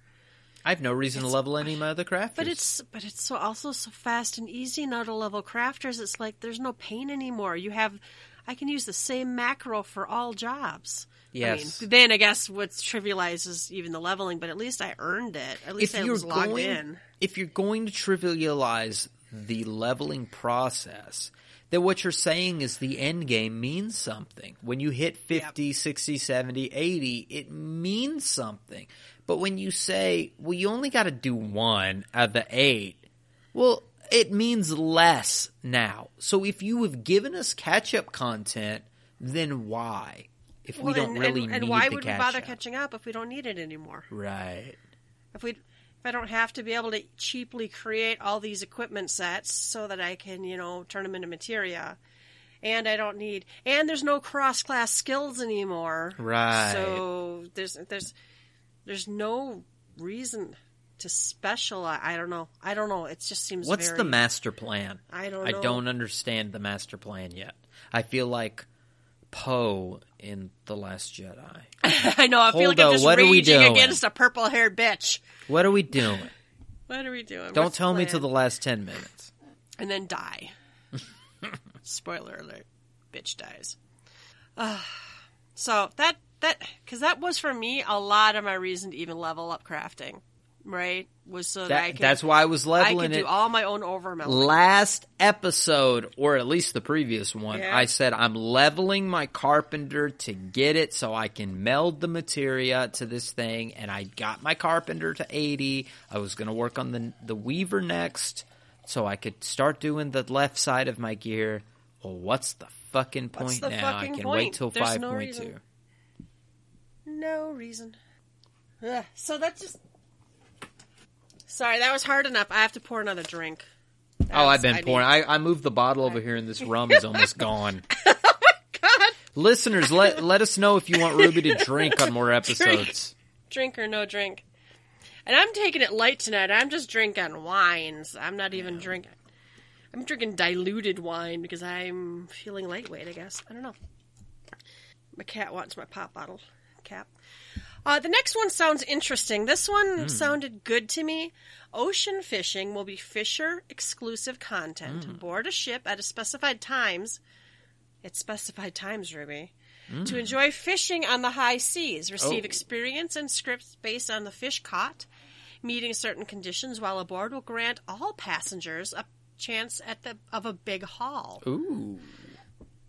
I have no reason to level any of my other crafters. But it's but it's so also so fast and easy now to level crafters. It's like there's no pain anymore. You have, I can use the same macro for all jobs. Yes. I mean, then I guess what trivializes even the leveling, but at least I earned it. At least I was logged going, in. if you're going to trivialize the leveling process, then what you're saying is the end game means something. When you hit 50, 60, 70, 80, it means something. But when you say, well, you only got to do one out of the eight, well, it means less now. So if you have given us catch up content, then why? If we don't and, really and, and why would we bother up. catching up if we don't need it anymore? Right. If we if I don't have to be able to cheaply create all these equipment sets so that I can, you know, turn them into materia. And I don't need and there's no cross class skills anymore. Right. So there's there's there's no reason to specialize. I don't know. I don't know. It just seems What's very, the master plan? I don't I don't understand the master plan yet. I feel like Poe in The Last Jedi. I know. I feel like I'm just what are we raging doing? against a purple haired bitch. What are we doing? What are we doing? Don't What's tell me till the last 10 minutes. and then die. Spoiler alert: bitch dies. Ah, so that that because that was for me a lot of my reason to even level up crafting, right? Was so that, That, I could, that's why I was leveling I could it. do all my own overmelding. Last episode, or at least the previous one, Yeah. I said I'm leveling my carpenter to get it so I can meld the materia to this thing, and I got my carpenter to 80. I was going to work on the the weaver next, so I could start doing the left side of my gear. Well, what's the fucking point What's the now? fucking I can point? wait till There's five no point reason. two. No reason. Ugh, so that's just. Sorry, that was hard enough. I have to pour another drink. Oh, I've been I pouring. need- I, I moved the bottle over here, and this rum is almost gone. Oh my god, Listeners, let let us know if you want Ruby to drink on more episodes. drink or no drink. And I'm taking it light tonight. I'm just drinking wines. I'm not even drinking. I'm drinking diluted wine because I'm feeling lightweight. I guess I don't know. My cat wants my pop bottle cap. Uh, the next one sounds interesting. This one Hmm. sounded good to me. Ocean fishing will be fisher exclusive content. Hmm. Board a ship at a specified times. It's specified times, Ruby. Hmm. To enjoy fishing on the high seas. Receive Oh. experience and scripts based on the fish caught. Meeting certain conditions while aboard will grant all passengers a chance at the of a big haul. Ooh,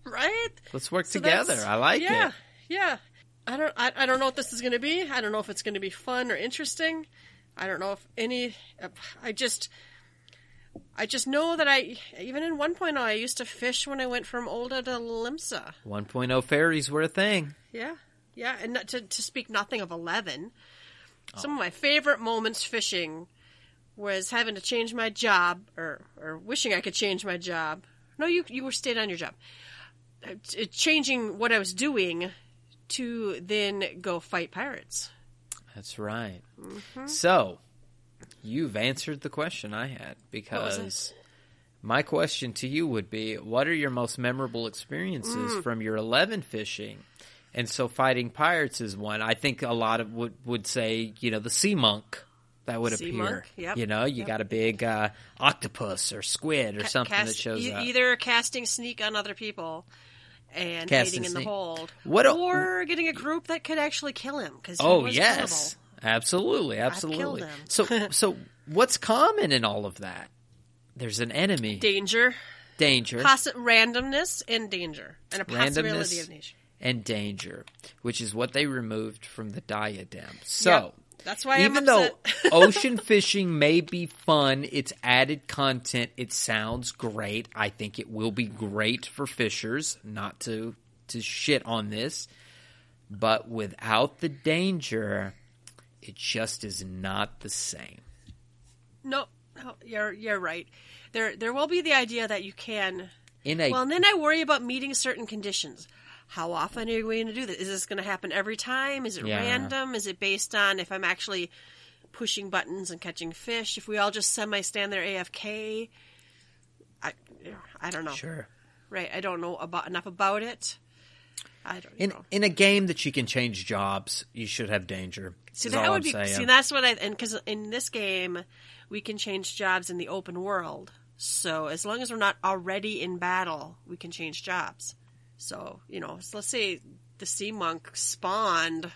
Right? let's work So together. I like yeah, it. Yeah. I don't I, I don't know what this is going to be. I don't know if it's going to be fun or interesting. I don't know if any I just I just know that I even in 1.0 I used to fish when I went from Ul'dah to Limsa. 1.0 fairies were a thing. Yeah. Yeah, and to to speak nothing of 11. Some Oh. of my favorite moments fishing was having to change my job or or wishing I could change my job. No, you you were stayed on your job. Uh, changing what I was doing to then go fight pirates. That's right. Mm-hmm. So, you've answered the question I had because my question to you would be what are your most memorable experiences Mm. from your 11 fishing? And so fighting pirates is one. I think a lot of would would say, you know, the sea monk that would Sea appear. monk, yep, You know, you yep. got a big uh, octopus or squid or Ca- something cast- that shows e- up. either casting sneak on other people and hiding in the hold, What a- or getting a group that could actually kill him. Because Oh yes, absolutely, absolutely. So, so what's common in all of that? There's an enemy, danger, danger, possi- randomness, and danger, and a possibility Randomness. of danger. and danger, which is what they removed from the diadem. So, Yep. That's why even though ocean fishing may be fun, it's added content. It sounds great. I think it will be great for fishers. Not to to shit on this, but without the danger, it just is not the same. no, no, you're you're right. There there will be the idea that you can. In a Well, and then I worry about meeting certain conditions. How often are you going to do this? Is this going to happen every time? Is it Yeah. random? Is it based on if I'm actually pushing buttons and catching fish? If we all just semi stand there AFK, I I don't know. sure. Right? I don't know about enough about it. I don't In know. in a game that you can change jobs, you should have danger. See that would I'm be saying. see that's what I and because in this game we can change jobs in the open world. So as long as we're not already in battle, we can change jobs. So you know, so let's say the sea monk spawned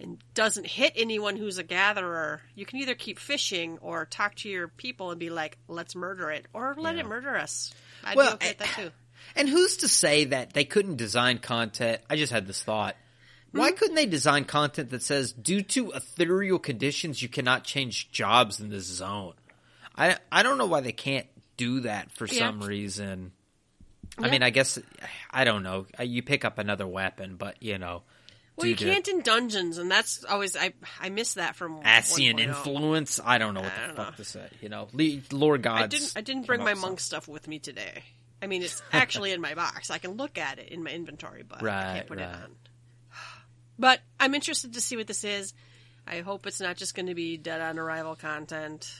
and doesn't hit anyone who's a gatherer. You can either keep fishing or talk to your people and be like, "Let's murder it," or let Yeah. it murder us. I'd Well, be okay with that too. And who's to say that they couldn't design content? I just had this thought. Why Hmm? couldn't they design content that says, due to ethereal conditions, you cannot change jobs in this zone? I I don't know why they can't do that for Yeah. some reason. I Yeah. mean, I guess I don't know. Uh, you pick up another weapon, but you know, Well, you can't in dungeons, and that's always I I miss that from Asian 1.0. influence. I don't know what I the fuck know. to say. You know, Lord Gods. I didn't. I didn't bring my monk stuff with me today. I mean, it's actually in my box. I can look at it in my inventory, but I can't put it on. But I'm interested to see what this is. I hope it's not just going to be dead on arrival content.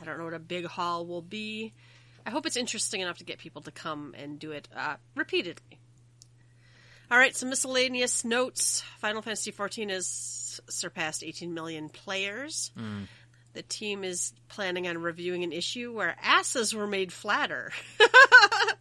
I don't know what a big haul will be. I hope it's interesting enough to get people to come and do it uh, repeatedly. All right, some miscellaneous notes. Final Fantasy XIV has surpassed 18 million players. The team is planning on reviewing an issue where asses were made flatter.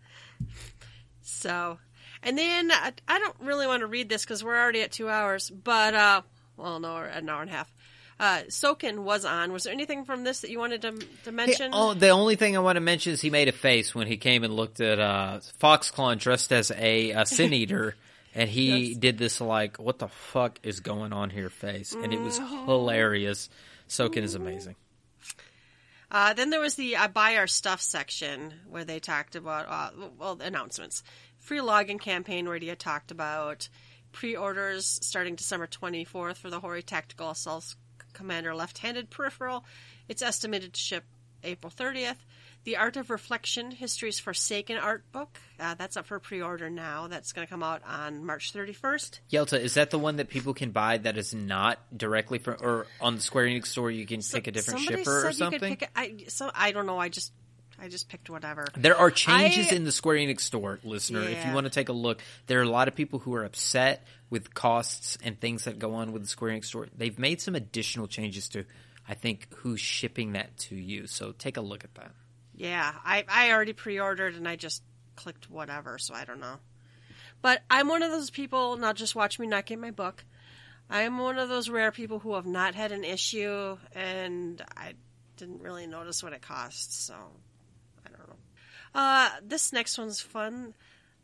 so, and then I, I don't really want to read this because we're already at two hours, but, uh, well, no, an hour and a half. Uh, Soken was on. Was there anything from this that you wanted to, to Hey, mention? oh, the only thing I want to mention is he made a face when he came and looked at uh, Foxclaw dressed as a, a sin eater, and he Yes. did this like, "What the fuck is going on here?" face, and it was Mm-hmm. hilarious. Soken is amazing. Uh, then there was the uh, buy our stuff section where they talked about uh, well announcements, free login campaign where Dia talked about pre-orders starting December 24th for the Hori Tactical Assault Commander left-handed peripheral. It's estimated to ship April 30th. The Art of Reflection, History's Forsaken art book. Uh, that's up for pre-order now. That's going to come out on March 31st. Yelta, is that the one that people can buy that is not directly from or on the Square Enix store? You can pick a different shipper or something. Could pick a, I, so I don't know. I just I just picked whatever. There are changes I- in the Square Enix store, listener. If you want to take a look, there are a lot of people who are upset with costs and things that go on with the Square Enix store. They've made some additional changes to, I think, who's shipping that to you. So take a look at that. Yeah, I, I already pre-ordered and I just clicked whatever, so I don't know. But I'm one of those people. not just watch me not get my book. I am one of those rare people who have not had an issue, and I didn't really notice what it costs, so I don't know. Uh, this next one's fun.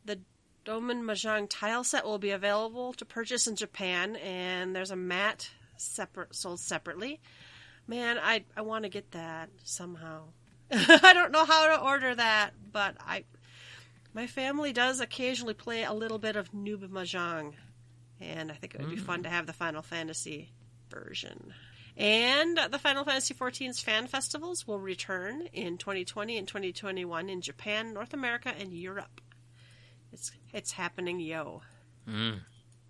The Doman Mahjong tile set will be available to purchase in Japan, and there's a mat separate sold separately. Man, I I want to get that somehow. I don't know how to order that, but I my family does occasionally play a little bit of Noob Mahjong, and I think it would be fun to mm. have the Final Fantasy version. And the Final Fantasy XIV's fan festivals will return in 2020 and 2021 in Japan, North America, and Europe. It's it's happening, yo. Mm.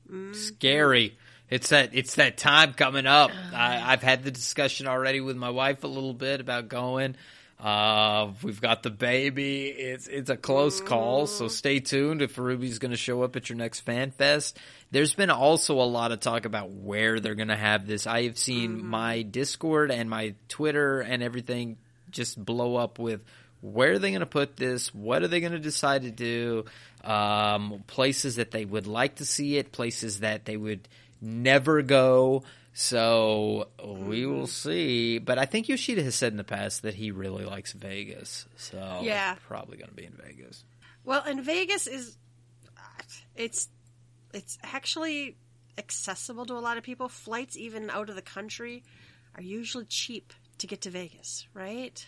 Mm-hmm. Scary. It's that it's that time coming up. I, I've had the discussion already with my wife a little bit about going. Uh, we've got the baby. It's it's a close call, so mm-hmm. stay tuned if Ruby's going to show up at your next fan fest. There's been also a lot of talk about where they're going to have this. I have seen mm-hmm. my Discord and my Twitter and everything just blow up with where are they going to put this? What are they going to decide to do? Um, places that they would like to see it, places that they would never go. So we will see. But I think Yoshida has said in the past that he really likes Vegas. So Yeah. probably going to be in Vegas. Well, and Vegas is it's it's actually accessible to a lot of people. Flights even out of the country are usually cheap to get to Vegas, right?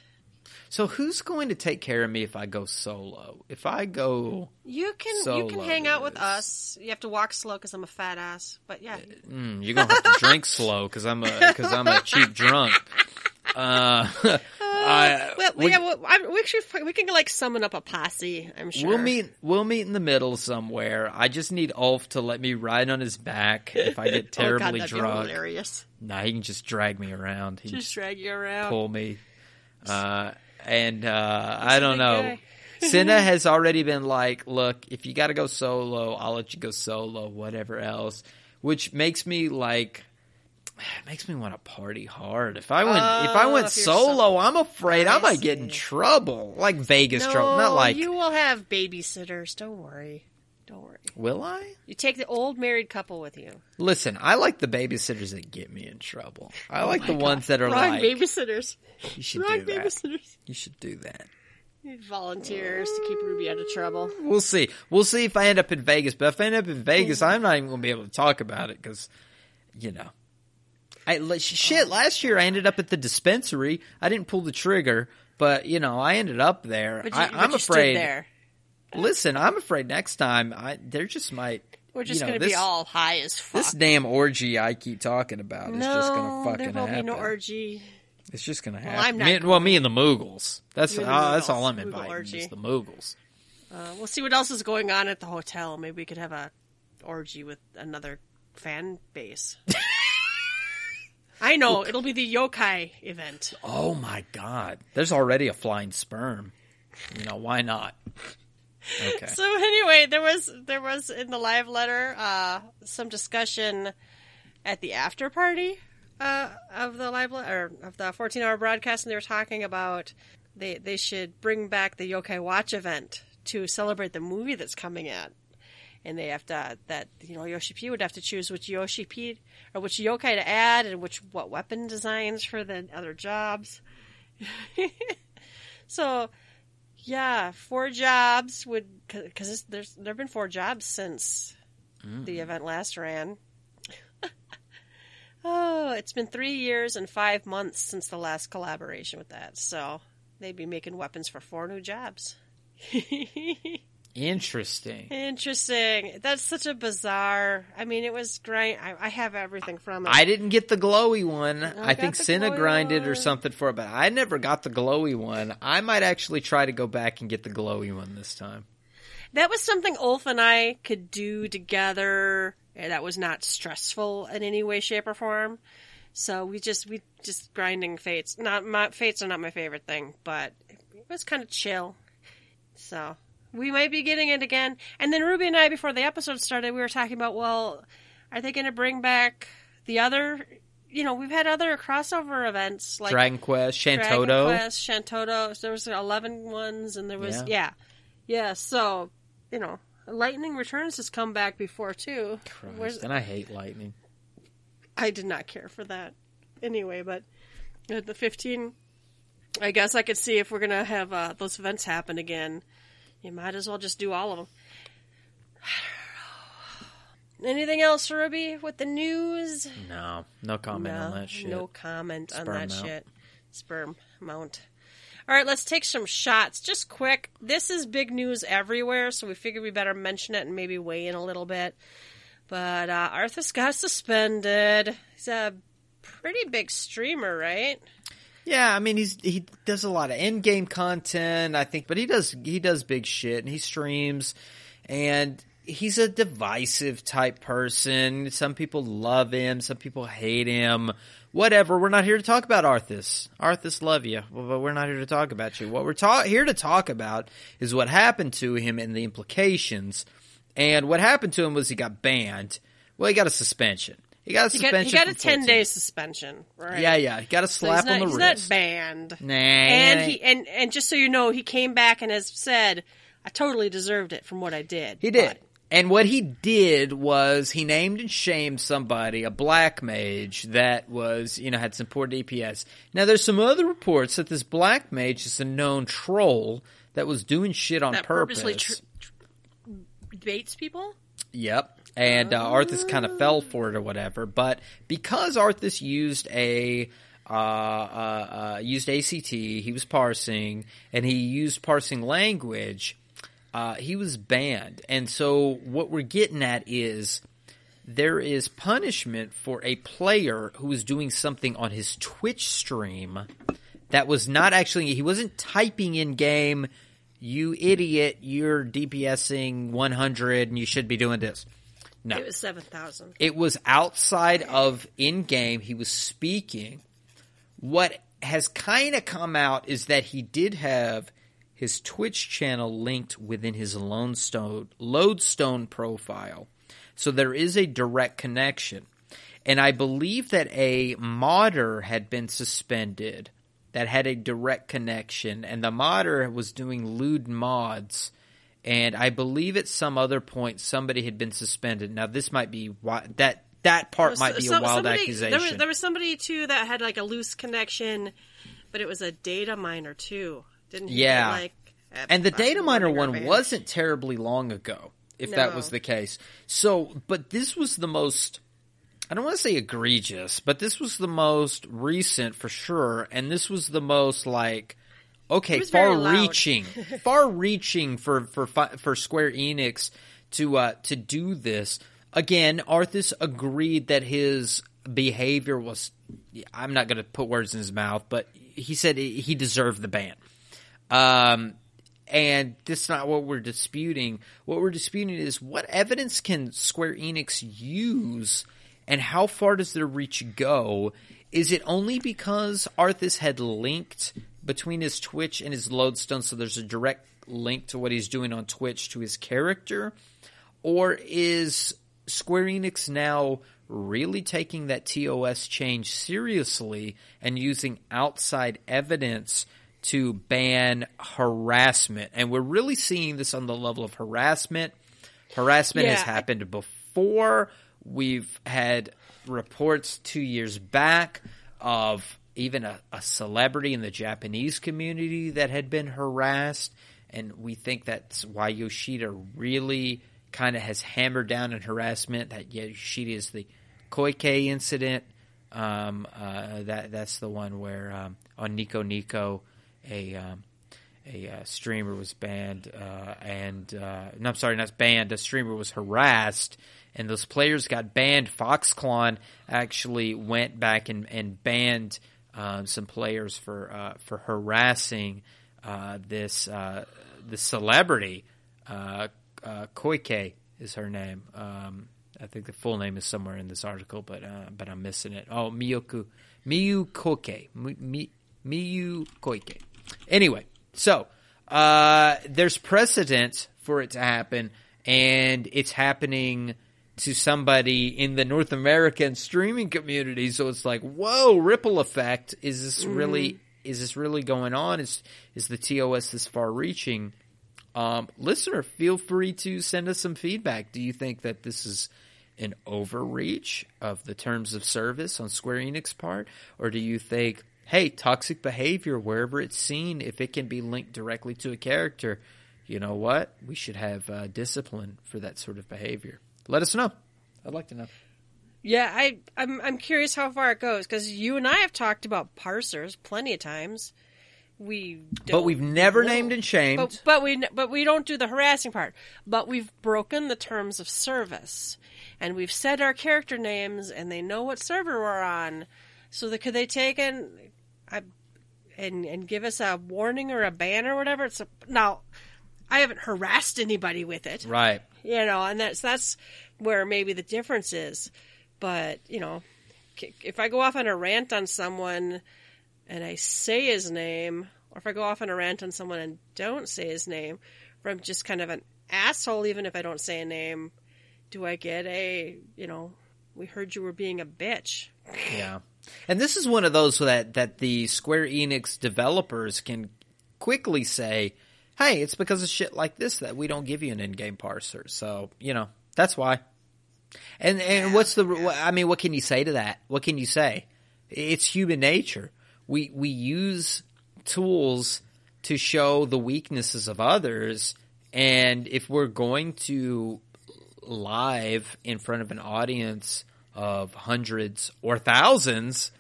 So who's going to take care of me if I go solo? If I go, You can you can hang out with us. You have to walk slow because I'm a fat ass. But yeah, mm, you're gonna have to drink slow because I'm a because I'm a cheap drunk. Uh, I, well, we- yeah, well, I, we should we can like summon up a posse. I'm sure We'll meet. We'll meet in the middle somewhere. I just need Ulf to let me ride on his back if I get Oh, God, terribly that'd be drunk. hilarious. Nah, he can just drag me around. He Just just drag you around. pull me. Uh, and uh, I don't know. Cinna has already been like, "Look, if you got to go solo, I'll let you go solo. Whatever else," which makes me like. Makes me want to party hard. If I went, if I Oh, went if solo, so- I'm afraid I, I might get in trouble, like Vegas No, trouble. Not like, you will have babysitters. Don't worry. Don't worry. will I? You take the old married couple with you. Listen, I like the babysitters that get me in trouble. I oh like the ones that are Wrong like, babysitters. you should Wrong do that. babysitters. You should do that. Need volunteers to keep Ruby out of trouble. We'll see. We'll see if I end up in Vegas. But if I end up in Vegas, mm-hmm. I'm not even going to be able to talk about it because, you know. I, shit, oh. last year I ended up at the dispensary. I didn't pull the trigger, but, you know, I ended up there. But you, I, stood afraid. there. Listen, I'm afraid next time I, there just might. We're just you know, going to this, be all high as fuck. This damn orgy I keep talking about is no, just going to there fucking will happen. be no orgy. It's just gonna happen. I'm not me, well, me and the Moogles. That's You the uh, that's all I'm Moogle inviting. orgy. Just the Moogles. Uh, we'll see what else is going on at the hotel. Maybe we could have a orgy with another fan base. I know it'll be the yokai event. Oh my god! There's already a flying sperm. You know why not? Okay. So anyway, there was there was in the live letter uh, some discussion at the after party uh, of the live le- or of the 14 hour broadcast, and they were talking about they they should bring back the Yokai Watch event to celebrate the movie that's coming out. And they have to that you know Yoshi P would have to choose which Yoshi P or which yokai to add and which what weapon designs for the other jobs. so yeah, four jobs would because there's there've been four jobs since mm. the event last ran. oh, it's been three years and five months since the last collaboration with that, so they'd be making weapons for four new jobs. Interesting. Interesting. That's such a bizarre. I mean, it was great. I, I have everything from it. I didn't get the glowy one. I, got think Cinna grinded or something for it, but I never got the glowy one. I might actually try to go back and get the glowy one this time. That was something Ulf and I could do together. Eh, that was not stressful in any way, shape, or form. So we just we just grinding fates. Not my fates are not my favorite thing, but it was kind of chill. So we might be getting it again. And then Ruby and I, before the episode started, we were talking about, well, are they going to bring back the other? You know, we've had other crossover events like Dragon Quest, Dragon Shantoto. Quest, Shantoto. So there was 11 ones, and there was Yeah. yeah, yeah. so you know, Lightning Returns has come back before too. Christ, and I hate lightning. I did not care for that anyway, but the 15, I guess I could see if we're gonna have uh, those events happen again. You might as well just do all of them. Anything else, Ruby, with the news? No, no comment on that shit. No comment on Sperm that mount. shit. Sperm mount. All right, let's take some shots. Just quick. This is big news everywhere, so we figured we better mention it and maybe weigh in a little bit. But uh, Arthas got suspended. He's a pretty big streamer, right? Yeah, I mean he's he does a lot of end game content, I think, but he does he does big shit and he streams and he's a divisive type person. Some people love him, some people hate him. Whatever, we're not here to talk about Arthas. Arthas love you, but we're not here to talk about you. What we're ta- here to talk about is what happened to him and the implications. And what happened to him was he got banned. Well, he got a suspension. He got a He got, suspension. he got a 10 14. day suspension, right? Yeah, yeah. He got a So slap he's not, on the he's wrist. not banned. Nah, And he and and just so you know, he came back and has said, "I totally deserved it from what I did." He did. But- And what he did was he named and shamed somebody, a black mage that was, you know, had some poor DPS. Now there's some other reports that this black mage is a known troll that was doing shit on that purpose. purposely tr- tr- baits people. Yep. And uh, Arthas kind of fell for it or whatever. But because Arthas used a uh, uh, uh, used ACT, he was parsing, and he used parsing language. Uh, he was banned. And so what we're getting at is there is punishment for a player who was doing something on his Twitch stream that was not actually he wasn't typing in game you idiot you're DPSing 100 and you should be doing this no. It was seven thousand. it was outside of in game he was speaking. What has kind of come out is that he did have his Twitch channel linked within his Lodestone Lodestone profile. So there is a direct connection. And I believe that a modder had been suspended that had a direct connection, and the modder was doing lewd mods. And I believe at some other point somebody had been suspended. Now this might be why that that part might be a wild somebody- accusation. There was, there was somebody too that had like a loose connection, but it was a data miner too. Didn't he? Yeah. like, and the data miner one ban? wasn't terribly long ago, if that was the case. So, but this was the most. I don't want to say egregious, but this was the most recent for sure, and this was the most like okay, It was very far loud. reaching, far reaching for for for Square Enix to uh, to do this. Again, Arthas agreed that his behavior was. I'm not going to put words in his mouth, but he said he deserved the ban. Um, and that's not what we're disputing. What we're disputing is what evidence can Square Enix use and how far does their reach go? Is it only because Arthas had linked between his Twitch and his Lodestone, so there's a direct link to what he's doing on Twitch to his character? Or is Square Enix now really taking that TOS change seriously and using outside evidence to ban harassment? And we're really seeing this on the level of harassment. Harassment has Yeah, I- happened before. We've had reports two years back of even a, a celebrity in the Japanese community that had been harassed. And we think that's why Yoshida really kind of has hammered down on harassment. That Yoshida is the Koike incident. Um, uh, that that's the one where um, on Nico Nico, a um, a uh, streamer was banned, uh, and uh, no, I'm sorry, not banned. A streamer was harassed, and those players got banned. Foxclon actually went back and, and banned um, some players for uh, for harassing uh, this uh, this celebrity. Uh, uh, Koike is her name. Um, I think the full name is somewhere in this article, but uh, but I'm missing it. Oh, Miyoku Miyu Koike Mi, Mi, Miyu Koike. Anyway, So there's precedent for it to happen, and it's happening to somebody in the North American streaming community. So it's like, whoa, ripple effect. Is this really? Is this really going on? Is is the TOS this far reaching? Um, listener, feel free to send us some feedback. Do you think that this is an overreach of the terms of service on Square Enix part, or do you think, hey, toxic behavior wherever it's seen, if it can be linked directly to a character, you know what? We should have uh, discipline for that sort of behavior. Let us know. I'd like to know. Yeah, I I'm I'm curious how far it goes because you and I have talked about parsers plenty of times. We But don't we've never know. named and shamed. But, but we but we don't do the harassing part. But we've broken the terms of service, and we've said our character names, and they know what server we're on. So that could they take and I and and give us a warning or a ban or whatever? It's a, now. I haven't harassed anybody with it, right. You know, and that's that's where maybe the difference is. But you know, if I go off on a rant on someone and I say his name, or if I go off on a rant on someone and don't say his name, or I'm just kind of an asshole, even if I don't say a name, do I get a you know? We heard you were being a bitch. Yeah. And this is one of those that, that the Square Enix developers can quickly say, hey, it's because of shit like this that we don't give you an in-game parser. So, you know, that's why. And, and what's the, I mean, what can you say to that? What can you say? It's human nature. We, we use tools to show the weaknesses of others. And if we're going to live in front of an audience of hundreds or thousands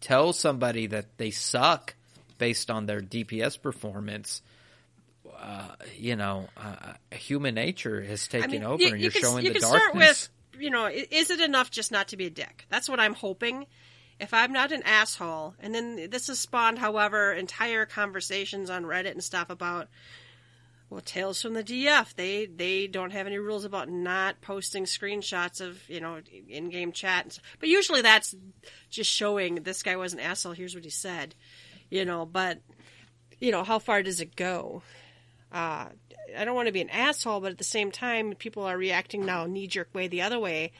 tell somebody that they suck based on their DPS performance, uh, you know, uh, human nature has taken I mean, over, you, and you you're can, showing you the can darkness. start with, you know, is it enough just not to be a dick? That's what I'm hoping. If I'm not an asshole, and then this has spawned, however, entire conversations on Reddit and stuff about, well, Tales from the DF. They they don't have any rules about not posting screenshots of you know in-game chat, but usually that's just showing this guy was an asshole. Here's what he said, you know. But you know, how far does it go? Uh, I don't want to be an asshole, but at the same time, people are reacting now knee jerk way the other way.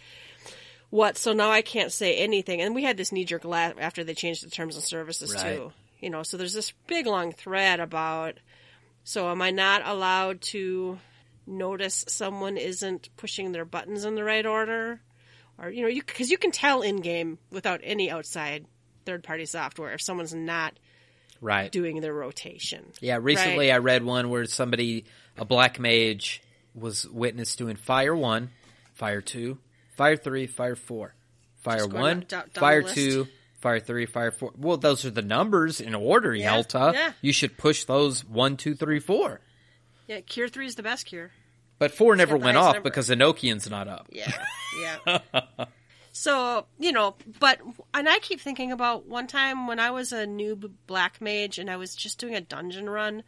What? So now I can't say anything. And we had this knee jerk la- after they changed the terms of services Right. too. You know, so there's this big long thread about. So am I not allowed to notice someone isn't pushing their buttons in the right order, or you know, you because you can tell in game without any outside third party software if someone's not right. doing their rotation. Yeah, recently I read one where somebody, a black mage, was witness doing Fire 1, Fire 2, Fire 3, Fire 4. Fire 1, down- down Fire 2, Fire 3, Fire 4. Well, those are the numbers in order, Yeah, Yelta. yeah. You should push those 1, 2, 3, 4. Yeah, Cure Three is the best cure. But 4 never went off number. because Enochian's not up. Yeah, yeah. so you know, but and I keep thinking about one time when I was a noob black mage and I was just doing a dungeon run.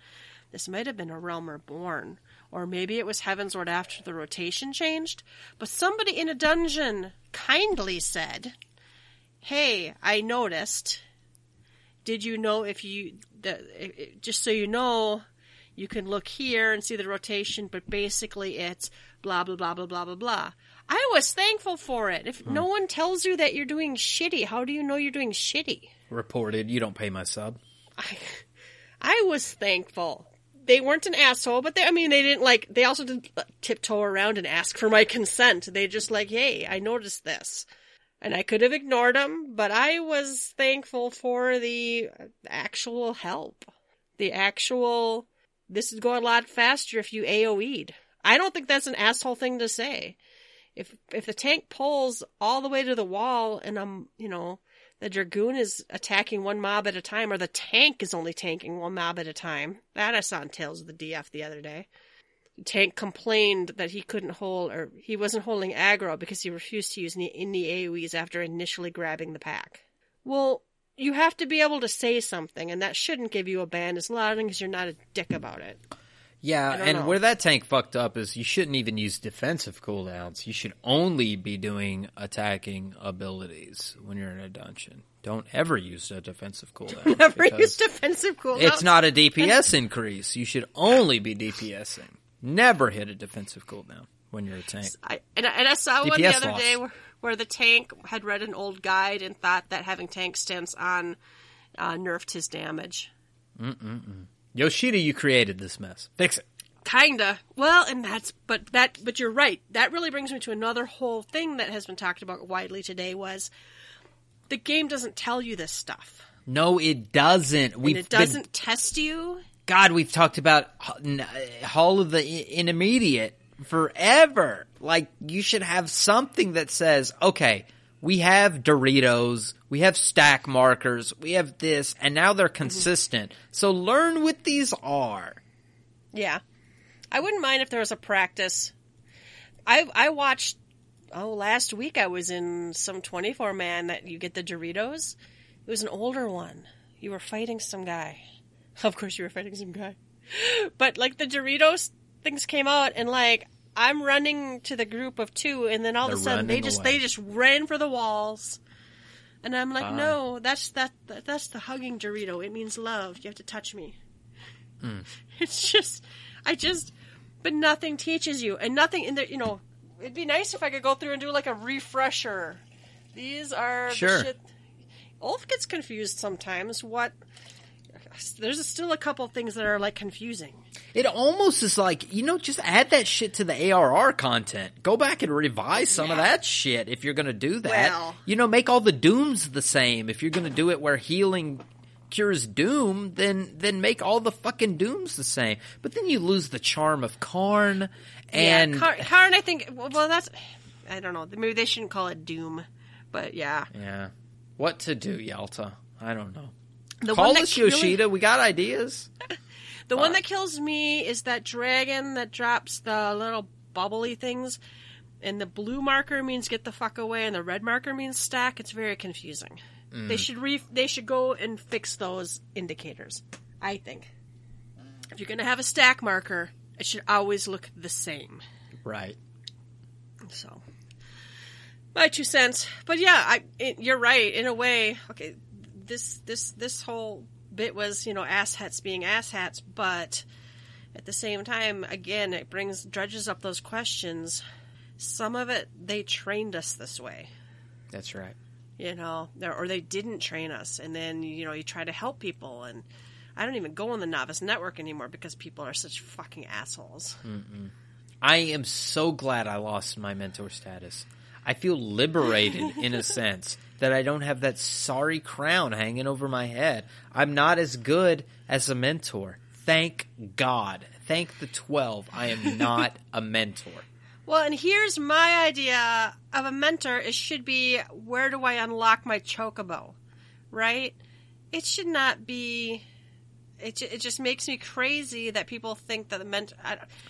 This might have been a Realm Reborn, or maybe it was Heavensward after the rotation changed. But somebody in a dungeon kindly said, "Hey, I noticed. Did you know if you the, just so you know?" you can look here and see the rotation, but basically it's blah blah blah blah blah blah blah. I was thankful for it. If hmm. no one tells you that you're doing shitty, how do you know you're doing shitty? Reported, you don't pay my sub. I, I was thankful. They weren't an asshole, but they, I mean, they didn't like, they also didn't tiptoe around and ask for my consent. They just like, hey, I noticed this. And I could have ignored them, but I was thankful for the actual help. The actual, this would go a lot faster if you AoE'd. I don't think that's an asshole thing to say. If, if the tank pulls all the way to the wall and I'm, you know, the Dragoon is attacking one mob at a time, or the tank is only tanking one mob at a time. That I saw in Tales of the DF the other day. Tank complained that he couldn't hold, or he wasn't holding aggro because he refused to use any AoEs after initially grabbing the pack. Well, you have to be able to say something, and that shouldn't give you a ban as long as you're not a dick about it. Yeah, and know. where that tank fucked up is you shouldn't even use defensive cooldowns. You should only be doing attacking abilities when you're in a dungeon. Don't ever use a defensive cooldown. Never use defensive cooldown. It's not a DPS increase. You should only be DPSing. Never hit a defensive cooldown when you're a tank. I, and, I- and I saw one the other loss. day where, where the tank had read an old guide and thought that having tank stance on uh, nerfed his damage. Yoshida, you created this mess. Fix it. Kinda. Well, and that's but that but you're right. That really brings me to another whole thing that has been talked about widely today was the game doesn't tell you this stuff. No, it doesn't. We've it doesn't test you. God, we've talked about H- n- uh, Hall of the Intermediate forever. Like, you should have something that says, okay, we have Doritos, we have stack markers, we have this, and now they're mm-hmm. consistent. So learn what these are. Yeah. I wouldn't mind if there was a practice. I I watched oh last week I was in some 24 man that you get the Doritos. It was an older one. You were fighting some guy. Of course you were fighting some guy. But like the Doritos things came out and like I'm running to the group of two and then all of a sudden they just away. they just ran for the walls. And I'm like, no, that's that, that that's the hugging Dorito. It means love. You have to touch me. Hmm. It's just, I just, but nothing teaches you, and nothing in there. You know, it'd be nice if I could go through and do like a refresher. These are Sure. The shit. Ulf gets confused sometimes. What? There's still a couple things that are like confusing. It almost is like, you know, just add that shit to the ARR content. Go back and revise some of that shit if you're going to do that. Well- you know, make all the dooms the same. If you're going to do it where healing cures doom, then then make all the fucking dooms the same. But then you lose the charm of Qarn and yeah, Car- Qarn, I think. Well, well, that's. I don't know. Maybe they shouldn't call it Doom, but yeah. yeah. What to do, Yelta? I don't know. The Call us really- Yoshida. We got ideas. The one uh, that kills me is that dragon that drops the little bubbly things. And the blue marker means get the fuck away, and the red marker means stack. It's very confusing. They mm. should re- they should go and fix those indicators. I think. If you're gonna have a stack marker, it should always look the same. Right. So, my two cents. But yeah, I it, you're right in a way. Okay, this this this whole bit was you know asshats being asshats, but at the same time, again, it brings dredges up those questions. Some of it they trained us this way, That's right. you know, or or they didn't train us, and then you know you try to help people and. I don't even go on the novice network anymore because people are such fucking assholes. I am so glad I lost my mentor status. I feel liberated in a sense that I don't have that sorry crown hanging over my head. I'm not as good as a mentor. Thank God. Thank the 12. I am not a mentor. Well, and here's my idea of a mentor. It should be where do I unlock my chocobo, right? It should not be. It, it just makes me crazy that people think that the mentor.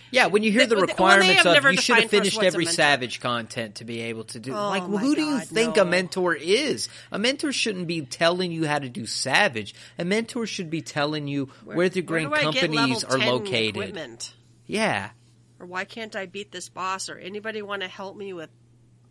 Yeah, when you hear the they requirements of you should have finished every. Savage content to be able to do. Oh like, who do you think no. a mentor is? A mentor shouldn't be telling you how to do Savage. A mentor should be telling you where, the where do I get companies are located. Equipment? Yeah. Or why can't I beat this boss? Or anybody want to help me with?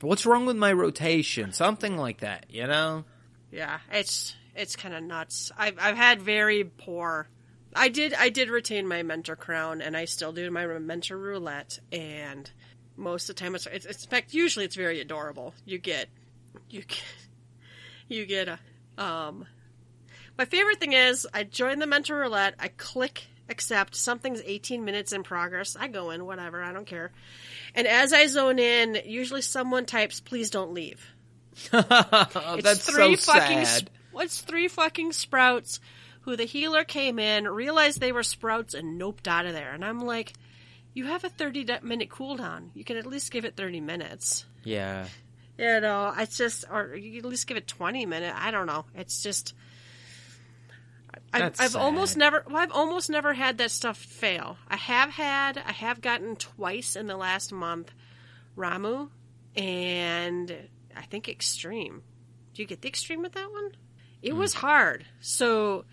What's wrong with my rotation? Something like that, you know? Yeah, it's it's kind of nuts. I've I've had very poor. I did I did retain my mentor crown, and I still do my mentor roulette. And most of the time, it's it's, it's in fact usually it's very adorable. You get you get you get a um. My favorite thing is I join the mentor roulette. I click accept. Something's 18 minutes in progress. I go in, whatever. I don't care. And as I zone in, usually someone types, "Please don't leave." That's three so fucking sad. What's three fucking sprouts who the healer came in, realized they were sprouts, and noped out of there. And I'm like, you have a 30 minute cooldown. You can at least give it 30 minutes. Yeah. You know, it's just, or you can at least give it 20 minutes. I don't know. It's just. I've, That's I've almost never, well, I've almost never had that stuff fail. I have had, I have gotten twice in the last month, Ramuh, and I think Extreme. Do you get the Extreme with that one? It mm. was hard. So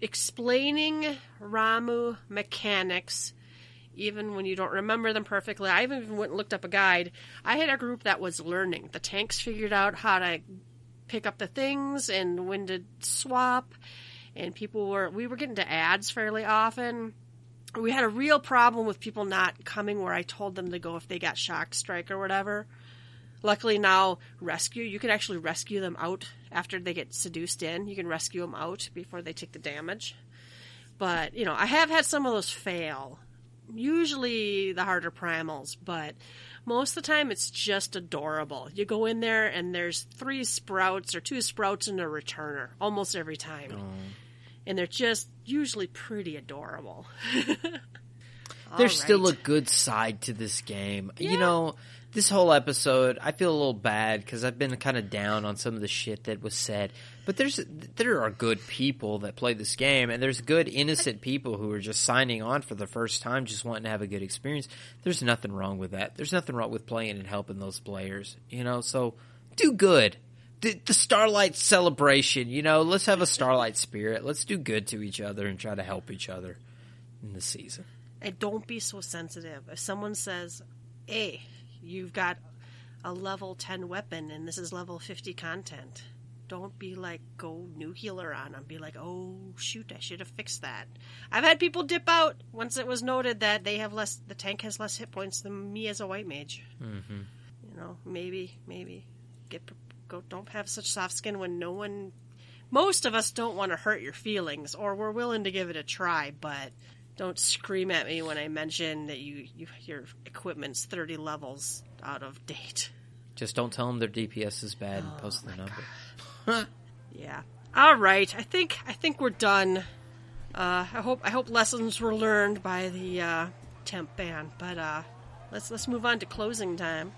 explaining Ramuh mechanics even when you don't remember them perfectly. I even went and looked up a guide. I had a group that was learning. The tanks figured out how to pick up the things and when to swap, and people were we were getting to ads fairly often. We had a real problem with people not coming where I told them to go if they got shock strike or whatever. Luckily now rescue you can actually rescue them out after they get seduced in. You can rescue them out before they take the damage. But, you know, I have had some of those fail usually the harder primals, but most of the time it's just adorable. You go in there and there's three sprouts or two sprouts and a returner almost every time. Oh. And they're just usually pretty adorable. There's right. still a good side to this game. Yeah. You know, this whole episode, I feel a little bad because I've been kind of down on some of the shit that was said. But there's there are good people that play this game, and there's good innocent people who are just signing on for the first time, just wanting to have a good experience. There's nothing wrong with that. There's nothing wrong with playing and helping those players. You know, so do good. The, the Starlight celebration, you know, let's have a Starlight spirit. Let's do good to each other and try to help each other in the season. And don't be so sensitive. If someone says, "Hey, you've got a level 10 weapon and this is level 50 content. Don't be like, go new healer on them. Be like, oh, shoot, I should have fixed that. I've had people dip out once it was noted that they have less, the tank has less hit points than me as a white mage. Mm-hmm. You know, maybe, maybe get, go, don't have such soft skin when no one, most of us don't want to hurt your feelings or we're willing to give it a try, but don't scream at me when I mention that you, you your equipment's 30 levels out of date. Just don't tell them their DPS is bad and oh post the number. yeah. All right. I think I think we're done. Uh, I hope I hope lessons were learned by the uh, temp ban. But uh, let's let's move on to closing time.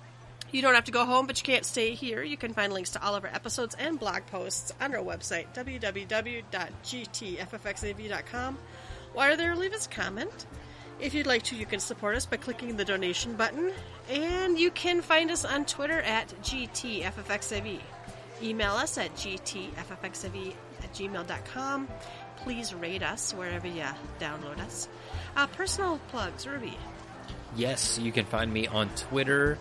You don't have to go home, but you can't stay here. You can find links to all of our episodes and blog posts on our website, www.gtffxav.com. While there, leave us a comment. If you'd like to, you can support us by clicking the donation button. And you can find us on Twitter at GTFFXAV. Email us at GTFFXAV at gmail.com. Please rate us wherever you download us. Uh, personal plugs, Ruby. Yes, you can find me on Twitter.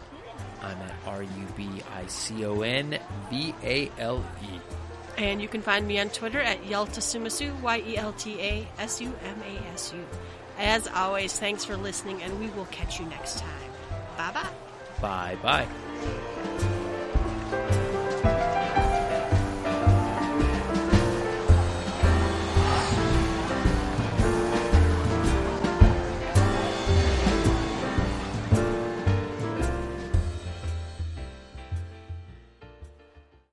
I'm at R U B I C O N V A L E. And you can find me on Twitter at Yelta Sumasu, Y E L T A S U M A S U. As always, thanks for listening, and we will catch you next time. Bye bye. Bye bye.